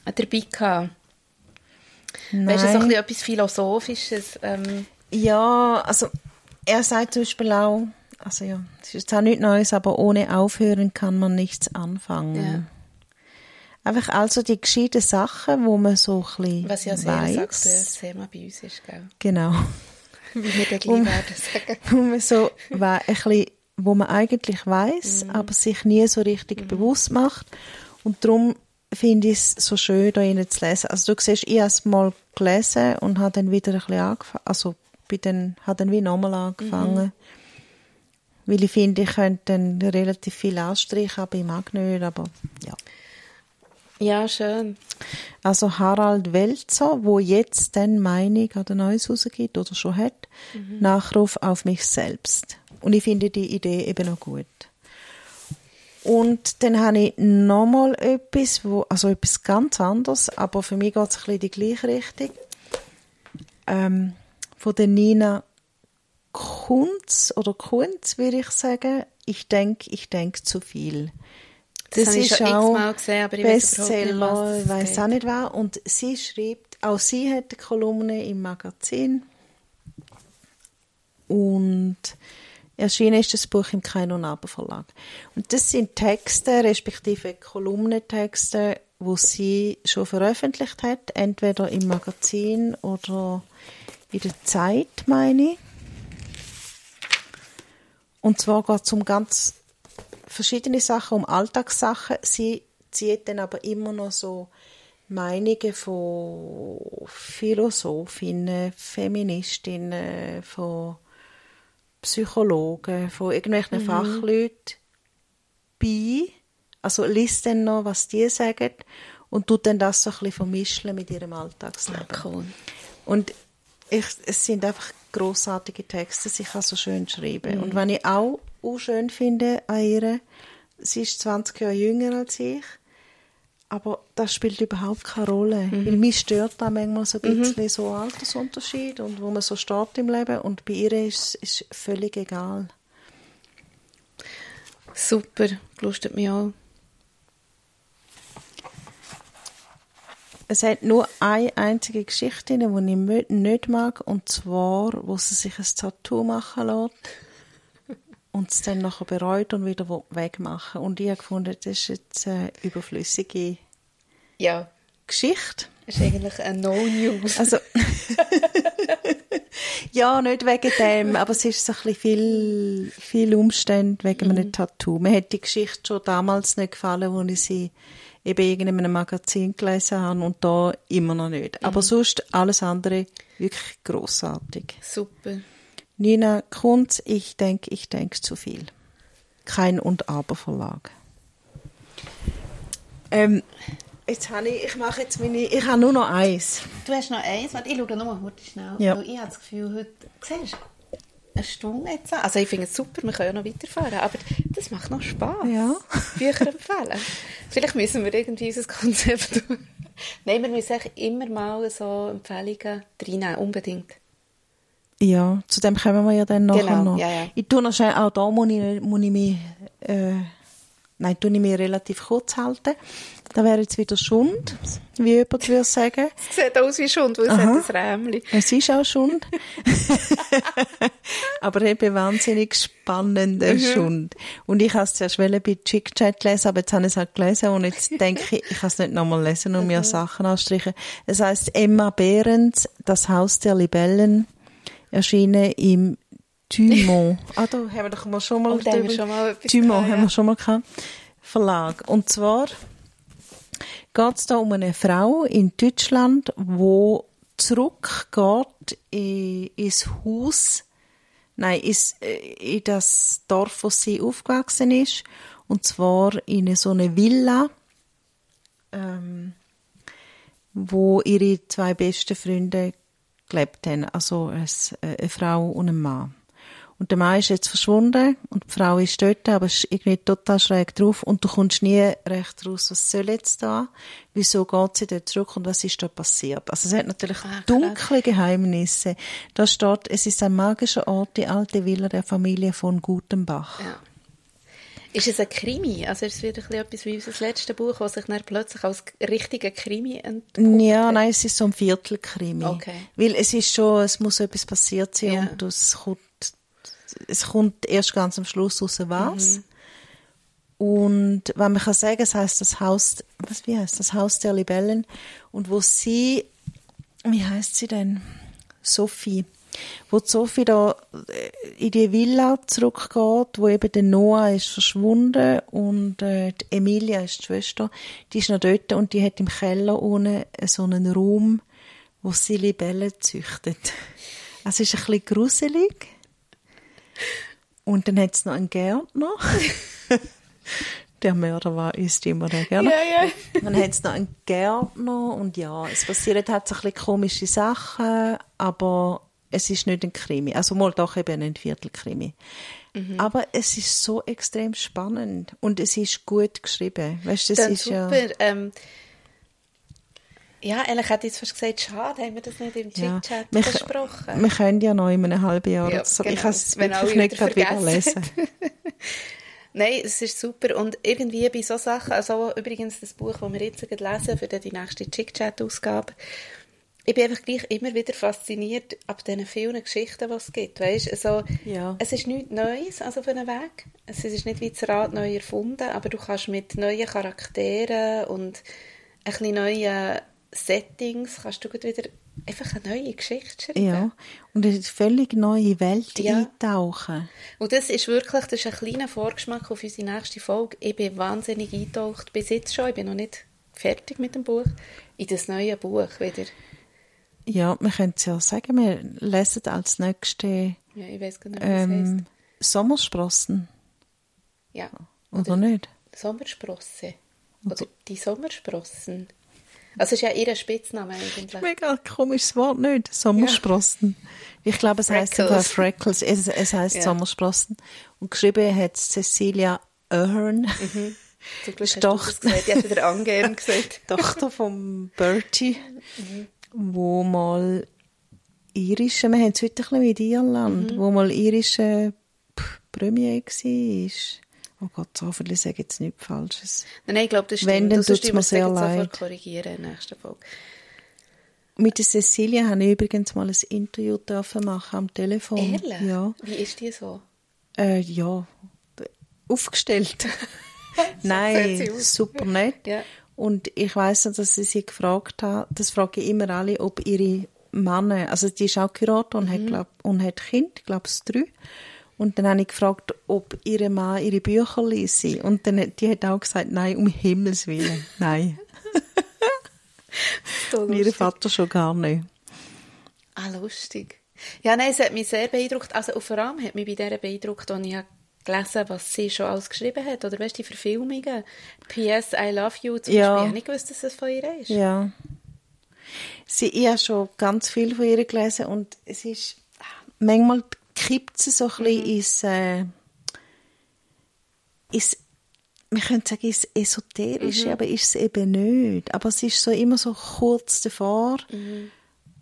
dabei gehabt? Nein. Weißt du, so ein bisschen etwas Philosophisches? Ähm. Ja, also er sagt zum Beispiel auch, also ja, es ist zwar nichts Neues, aber ohne Aufhören kann man nichts anfangen. Ja. Einfach also die gescheiten Sachen, wo man so ein bisschen Was ja sehr ein aktuelles Thema bei uns ist, gell? Genau. Wie wir dann gleich werden sagen. Wo man so ein bisschen, wo man eigentlich weiß, mhm. aber sich nie so richtig mhm. bewusst macht. Und darum finde ich es so schön, da innen zu lesen. Also du siehst, ich habe es mal gelesen und habe dann wieder ein bisschen angefangen, also bin dann, habe dann wie nochmal angefangen. Mhm. Weil ich finde, ich könnte dann relativ viel ausstreichen, aber ich mag nicht, aber ja. Ja, schön. Also Harald Welzer, wo jetzt dann Meinung an der Neues rausgibt oder schon hat, mhm. Nachruf auf mich selbst. Und ich finde die Idee eben auch gut. Und dann habe ich nochmal etwas, wo, also etwas ganz anderes, aber für mich geht es ein bisschen in die gleiche Richtung. Ähm, von der Nina Kunz oder Kunz, würde ich sagen. Ich denke, ich denke zu viel. Das, das ist auch gesehen, Bestseller, ich weiß auch nicht wer. Und sie schreibt, auch sie hat eine Kolumne im Magazin. Und erschienen ist das Buch im Kein und Aber Verlag. Und das sind Texte, respektive Kolumnentexte, wo sie schon veröffentlicht hat, entweder im Magazin oder in der Zeit, meine ich. Und zwar geht es um ganz verschiedene Sachen, um Alltagssachen. Sie zieht dann aber immer noch so Meinungen von Philosophinnen, Feministinnen, von Psychologen, von irgendwelchen mhm. Fachleuten bei. Also liest dann noch, was die sagen und tut dann das so ein bisschen vermischen mit ihrem Alltagsleben. Ah, cool. Und ich, es sind einfach großartige Texte, sie kann so schön schreiben. Mhm. Und wenn ich auch, auch schön finde an ihr, sie ist 20 Jahre jünger als ich, aber das spielt überhaupt keine Rolle. Mhm. Weil mich stört da manchmal so ein mhm. bisschen mhm. so Altersunterschied und wo man so steht im Leben und bei ihr ist es völlig egal. Super, lustet mich auch. Es hat nur eine einzige Geschichte, die ich nicht mag, und zwar, wo sie sich ein Tattoo machen lässt und es dann nachher bereut und wieder wegmachen. Und ich habe gefunden, das ist jetzt eine überflüssige ja. Geschichte. Das ist eigentlich ein No-News. Also, ja, nicht wegen dem, aber es ist so ein bisschen viel, viel Umstände wegen mhm. einem Tattoo. Mir hat die Geschichte schon damals nicht gefallen, als ich sie eben in einem Magazin gelesen habe und da immer noch nicht. Mhm. Aber sonst alles andere wirklich großartig. Super. Nina Kunz, ich denke, ich denke zu viel. Kein und Aber Verlag. Ähm, jetzt habe ich, ich mache jetzt meine, ich habe nur noch eins. Du hast noch eins? Warte, ich schaue nochmal kurz schnell. Ja. Ich habe das Gefühl, heute, siehst du, eine Stunde jetzt an. Also ich finde es super, wir können ja noch weiterfahren, aber das macht noch Spaß. Ja. Bücher empfehlen. Vielleicht müssen wir irgendwie unser Konzept... Nein, wir müssen immer mal so Empfehlungen reinnehmen, unbedingt. Ja, zu dem kommen wir ja dann nachher genau, noch. Ja, ja. Ich tue noch auch da muss ich, muss ich mich, äh, nein, tue ich mich relativ kurz halten. Da wäre jetzt wieder Schund, wie jemand würde sagen. Es sieht aus wie Schund, weil es hat ein Rämchen. Es ist auch Schund. Aber eben wahnsinnig spannender mhm. Schund. Und ich habe es zuerst bei Chick Chat lesen, aber jetzt habe ich es halt gelesen und jetzt denke ich, ich kann es nicht nochmal lesen und mir mhm. Sachen anstreichen. Es heißt Emma Behrens, Das Haus der Libellen erschienen im Thymon. ah, da haben wir doch mal schon mal, oh, haben wir schon mal Thymon ja. haben wir schon mal gehabt. Verlag. Und zwar geht es da um eine Frau in Deutschland, wo zurückgeht in, ins Haus, nein, ins, äh, in das Dorf, wo sie aufgewachsen ist, und zwar in so eine Villa, ähm, wo ihre zwei besten Freunde gelebt haben, also äh, eine Frau und ein Mann. Und der Mann ist jetzt verschwunden und die Frau ist dort, aber ist irgendwie total schräg drauf und du kommst nie recht raus, was soll jetzt da? Wieso geht sie dort zurück und was ist da passiert? Also es hat natürlich ah, dunkle Geheimnisse. Da steht, es ist ein magischer Ort, die alte Villa der Familie von Gutenbach. Ja. Ist es ein Krimi? Also ist es wieder etwas wie unser letztes Buch, was sich dann plötzlich als richtiger Krimi entpuppt? Ja, nein, es ist so ein Viertelkrimi. Okay. Weil es ist schon, es muss etwas passiert sein ja. und es kommt es kommt erst ganz am Schluss raus, was. Mhm. Und wenn man kann sagen, es heißt das Haus, was wie heißt das Haus der Libellen und wo sie, wie heißt sie denn? Sophie wo Sophie da äh, in die Villa zurückgeht, wo eben der Noah ist verschwunden und äh, die Emilia ist die Schwester, die ist noch dort und die hat im Keller unten so einen Raum, wo sie Libellen züchtet. Also es ist ein bisschen gruselig. Und dann hat es noch einen Gärtner. der Mörder war, ist immer der Gärtner. Ja, ja. Dann hat es noch einen Gärtner und ja, es passieren halt so ein bisschen komische Sachen, aber es ist nicht ein Krimi. Also mal doch eben ein Viertelkrimi. Mhm. Aber es ist so extrem spannend und es ist gut geschrieben. Weißt, das ist super. Ja, ähm, ja, ehrlich hätte ich jetzt fast gesagt, schade, haben wir das nicht im Chit-Chat besprochen. Wir können ja noch in einem halben Jahr ja, so. Genau. Ich kann es wirklich nicht gerade wieder lesen. Nein, es ist super. Und irgendwie bei so Sachen, also übrigens das Buch, das wir jetzt lesen für die nächste Chick-Chat-Ausgabe, ich bin einfach gleich immer wieder fasziniert ab diesen vielen Geschichten, die es gibt. Weißt? Also, ja. Es ist nichts Neues also auf einem Weg. Es ist nicht wie das Rad neu erfunden, aber du kannst mit neuen Charakteren und ein bisschen neuen Settings kannst du wieder einfach eine neue Geschichte schreiben. Ja, und eine völlig neue Welt ja. eintauchen. Und das ist wirklich das ist ein kleiner Vorgeschmack auf unsere nächste Folge. Ich bin wahnsinnig eingetaucht, bis jetzt schon, ich bin noch nicht fertig mit dem Buch, in das neue Buch wieder. Ja, wir können es ja sagen, wir lesen als nächste ja, ich weiß genau, ähm, Sommersprossen. Ja. Oder, oder nicht? Sommersprosse. Oder die Sommersprossen. Also ist ja ihr Spitzname eigentlich. Mega komisches Wort, nicht? Sommersprossen. Ja. Ich glaube, es heißt sogar Freckles. Es, es heißt ja. Sommersprossen. Und geschrieben hat Cecilia Ahern. Mhm. Zum Glück hast Tochter, du das gesagt. Ich hätte angehend gesagt. Tochter von Bertie. Mhm wo mal irische, wir haben es heute ein bisschen mit Irland, mhm. wo mal irische Premier war. Oh Gott, so viel sage jetzt nichts Falsches. Nein, nein, ich glaube, das stimmt. Wenn, dann tut es mir sehr leid. korrigieren in der nächsten Folge. Mit der Cecilia habe ich übrigens mal ein Interview dürfen machen am Telefon. Ehrlich? Ja. Wie ist die so? Äh, ja, aufgestellt. Nein, super nett. Ja. Und ich weiß noch, dass sie sie gefragt hat, das frage ich immer alle, ob ihre Männer, also die ist auch geheiratet und, mhm. hat, glaub, und hat Kind, ich glaube es drei. Und dann habe ich gefragt, ob ihre Mann ihre Bücher lese. Und dann, die hat auch gesagt, nein, um Himmels Willen, nein. und ihr Vater schon gar nicht. Ah, lustig. Ja, nein, es hat mich sehr beeindruckt. Also vor allem hat mich bei dieser beeindruckt, als ich gelesen, was sie schon alles geschrieben hat. Oder weißt du, die Verfilmungen. P.S. I Love You zum ja. Beispiel. Ich nicht gewusst, dass es von ihr ist. Ja. Sie, ich habe schon ganz viel von ihr gelesen und es ist, manchmal kippt sie so ein bisschen mhm. ins, äh, ins wir können sagen, ins Esoterische, mhm. aber ist es eben nicht. Aber es ist so immer so kurz davor mhm.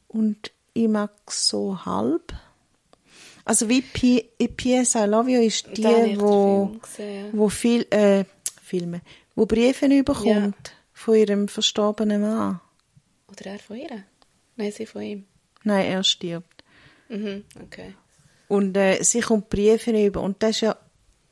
und ich mag so halb. Also wie P P.S. I Love You ist die, wo, wo viel, äh, Filme, wo Briefe überkommt ja. von ihrem verstorbenen Mann. Oder er von ihr? Nein, sie von ihm. Nein, er stirbt. Mhm, okay. Und äh, sie kommt Briefe über und das ist ja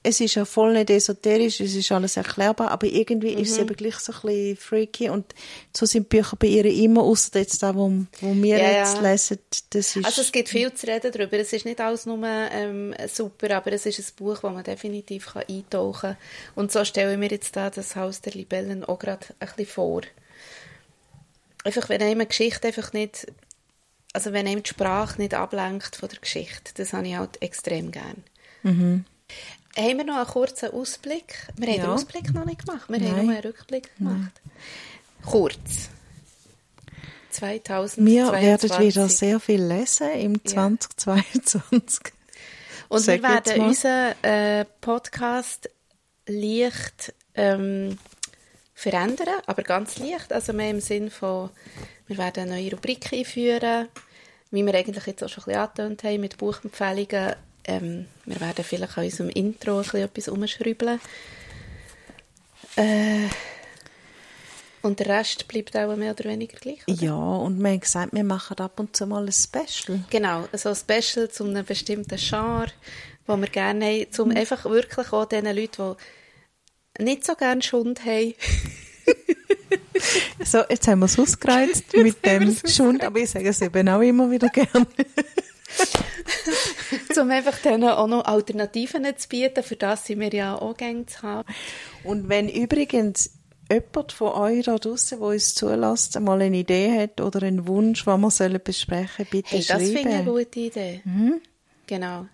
es ist ja voll nicht esoterisch, es ist alles erklärbar, aber irgendwie mhm. ist es mhm. eben gleich so ein bisschen freaky und so sind Bücher bei ihr immer, außer jetzt da, wo, wo wir ja, jetzt ja. lesen, das ist... Also es gibt viel zu reden darüber, es ist nicht alles nur ähm, super, aber es ist ein Buch, das man definitiv kann eintauchen kann und so stelle ich mir jetzt da das Haus der Libellen auch gerade ein bisschen vor. Einfach, wenn einem eine Geschichte einfach nicht, also wenn einem die Sprache nicht ablenkt von der Geschichte, das habe ich halt extrem gern. Mhm. Haben wir noch einen kurzen Ausblick? Wir haben ja. den Ausblick noch nicht gemacht. Wir Nein. haben nur einen Rückblick gemacht. Nein. Kurz. 2022. Wir werden wieder sehr viel lesen im 2022. Ja. Und Sag wir werden unseren äh, Podcast leicht ähm, verändern, aber ganz leicht. Also mehr im Sinn von, wir werden eine neue Rubrik einführen, wie wir eigentlich jetzt auch schon ein bisschen angetönt haben, mit Buchempfehlungen ähm, wir werden vielleicht an unserem Intro ein bisschen etwas umschrübeln. Äh, und der Rest bleibt auch mehr oder weniger gleich, oder? Ja, und wir haben gesagt, wir machen ab und zu mal ein Special. Genau, also ein Special zu einem bestimmten Genre, die wir gerne haben, um mhm. einfach wirklich auch diesen Leuten, die nicht so gerne Schund haben, so, jetzt haben wir es ausgereizt mit dem Schund, aber ich sage es eben auch immer wieder gerne. Um einfach denen auch noch Alternativen zu bieten, für das sind wir ja auch gerne zu haben. Und wenn übrigens jemand von euch da draussen, der uns zulässt, mal eine Idee hat oder einen Wunsch, was wir sollen besprechen bitte hey, das schreiben. Das finde ich eine gute Idee. Mhm. Genau.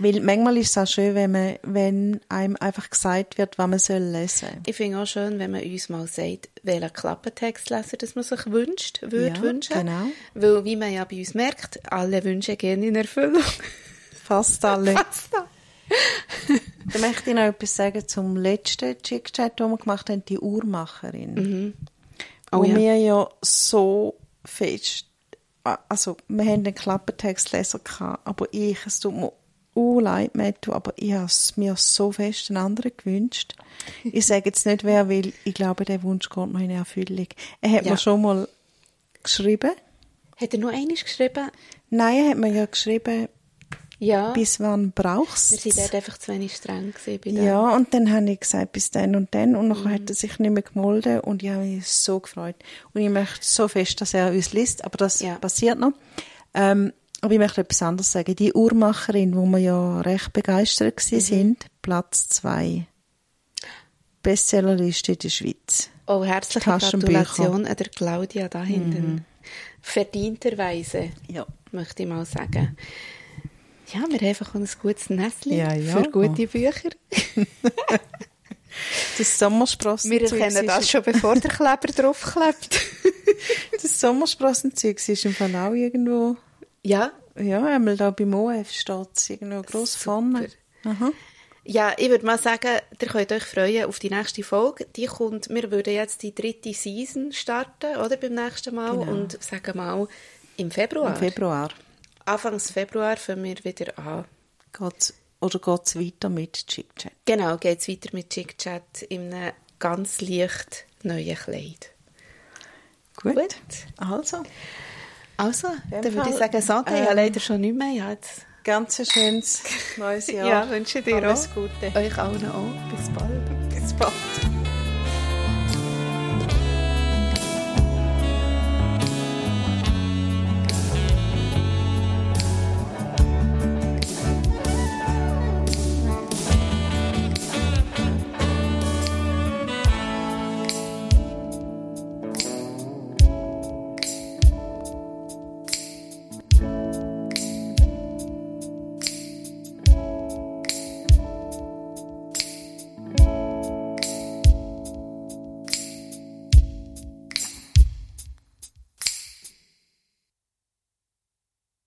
Weil manchmal ist es auch schön, wenn, man, wenn einem einfach gesagt wird, was man soll lesen soll. Ich finde auch schön, wenn man uns mal sagt, welchen Klappentext lesen, das man sich wünscht, würde ja, wünschen. genau. Weil, wie man ja bei uns merkt, alle Wünsche gehen in Erfüllung. Fast alle. Fast alle. Dann möchte ich noch etwas sagen zum letzten Chick-Chat, den wir gemacht haben, die Uhrmacherin. Mhm. Oh, wo ja. wir ja so fest, also wir haben den Klappentextleser gehabt, aber ich, es tut mir uh, leid, Matthew, aber ich habe mir so fest einen anderen gewünscht. Ich sage jetzt nicht wer, weil ich glaube, der Wunsch kommt noch in Erfüllung. Er hat ja. mir schon mal geschrieben. Hat er nur eines geschrieben? Nein, er hat mir ja geschrieben, ja. bis wann brauchst du Wir waren dort einfach zu wenig streng bei dem. Ja, und dann habe ich gesagt, bis dann und dann. Und dann mhm. hat er sich nicht mehr gemolden und ich habe mich so gefreut. Und ich möchte so fest, dass er uns liest, aber das ja. passiert noch. Ähm, aber ich möchte etwas anderes sagen. Die Uhrmacherin, wo wir ja recht begeistert mhm. sind, Platz zwei. Bestsellerliste in der Schweiz. Oh, herzliche Gratulation an der Claudia da hinten. Mhm. Verdienterweise, ja. möchte ich mal sagen. Ja, wir haben einfach ein gutes Nestchen ja, ja. für gute Bücher. das Sommersprossenzeug... Wir erkennen das schon, bevor der Kleber draufklebt. das Sommersprossenzeug ist im Fall auch irgendwo ja. Ja, einmal da beim OF steht es irgendwo gross vorne. Ja, ich würde mal sagen, ihr könnt euch freuen auf die nächste Folge. Die kommt, wir würden jetzt die dritte Season starten, oder, beim nächsten Mal. Genau. Und sagen mal, im Februar. Im Februar. Anfangs Februar fangen wir wieder an. Geht's, oder geht es weiter mit Chick-Chat? Genau, geht es weiter mit Chick-Chat in einem ganz leicht neuen Kleid. Gut. Gut. Also. Also, dann würde ich sagen, Santé, ähm, ja leider schon nicht mehr. Ja, jetzt. Ganz ein schönes neues Jahr. ja, wünsche dir Alles auch. Gute. Euch allen auch. Bis bald. Bis bald.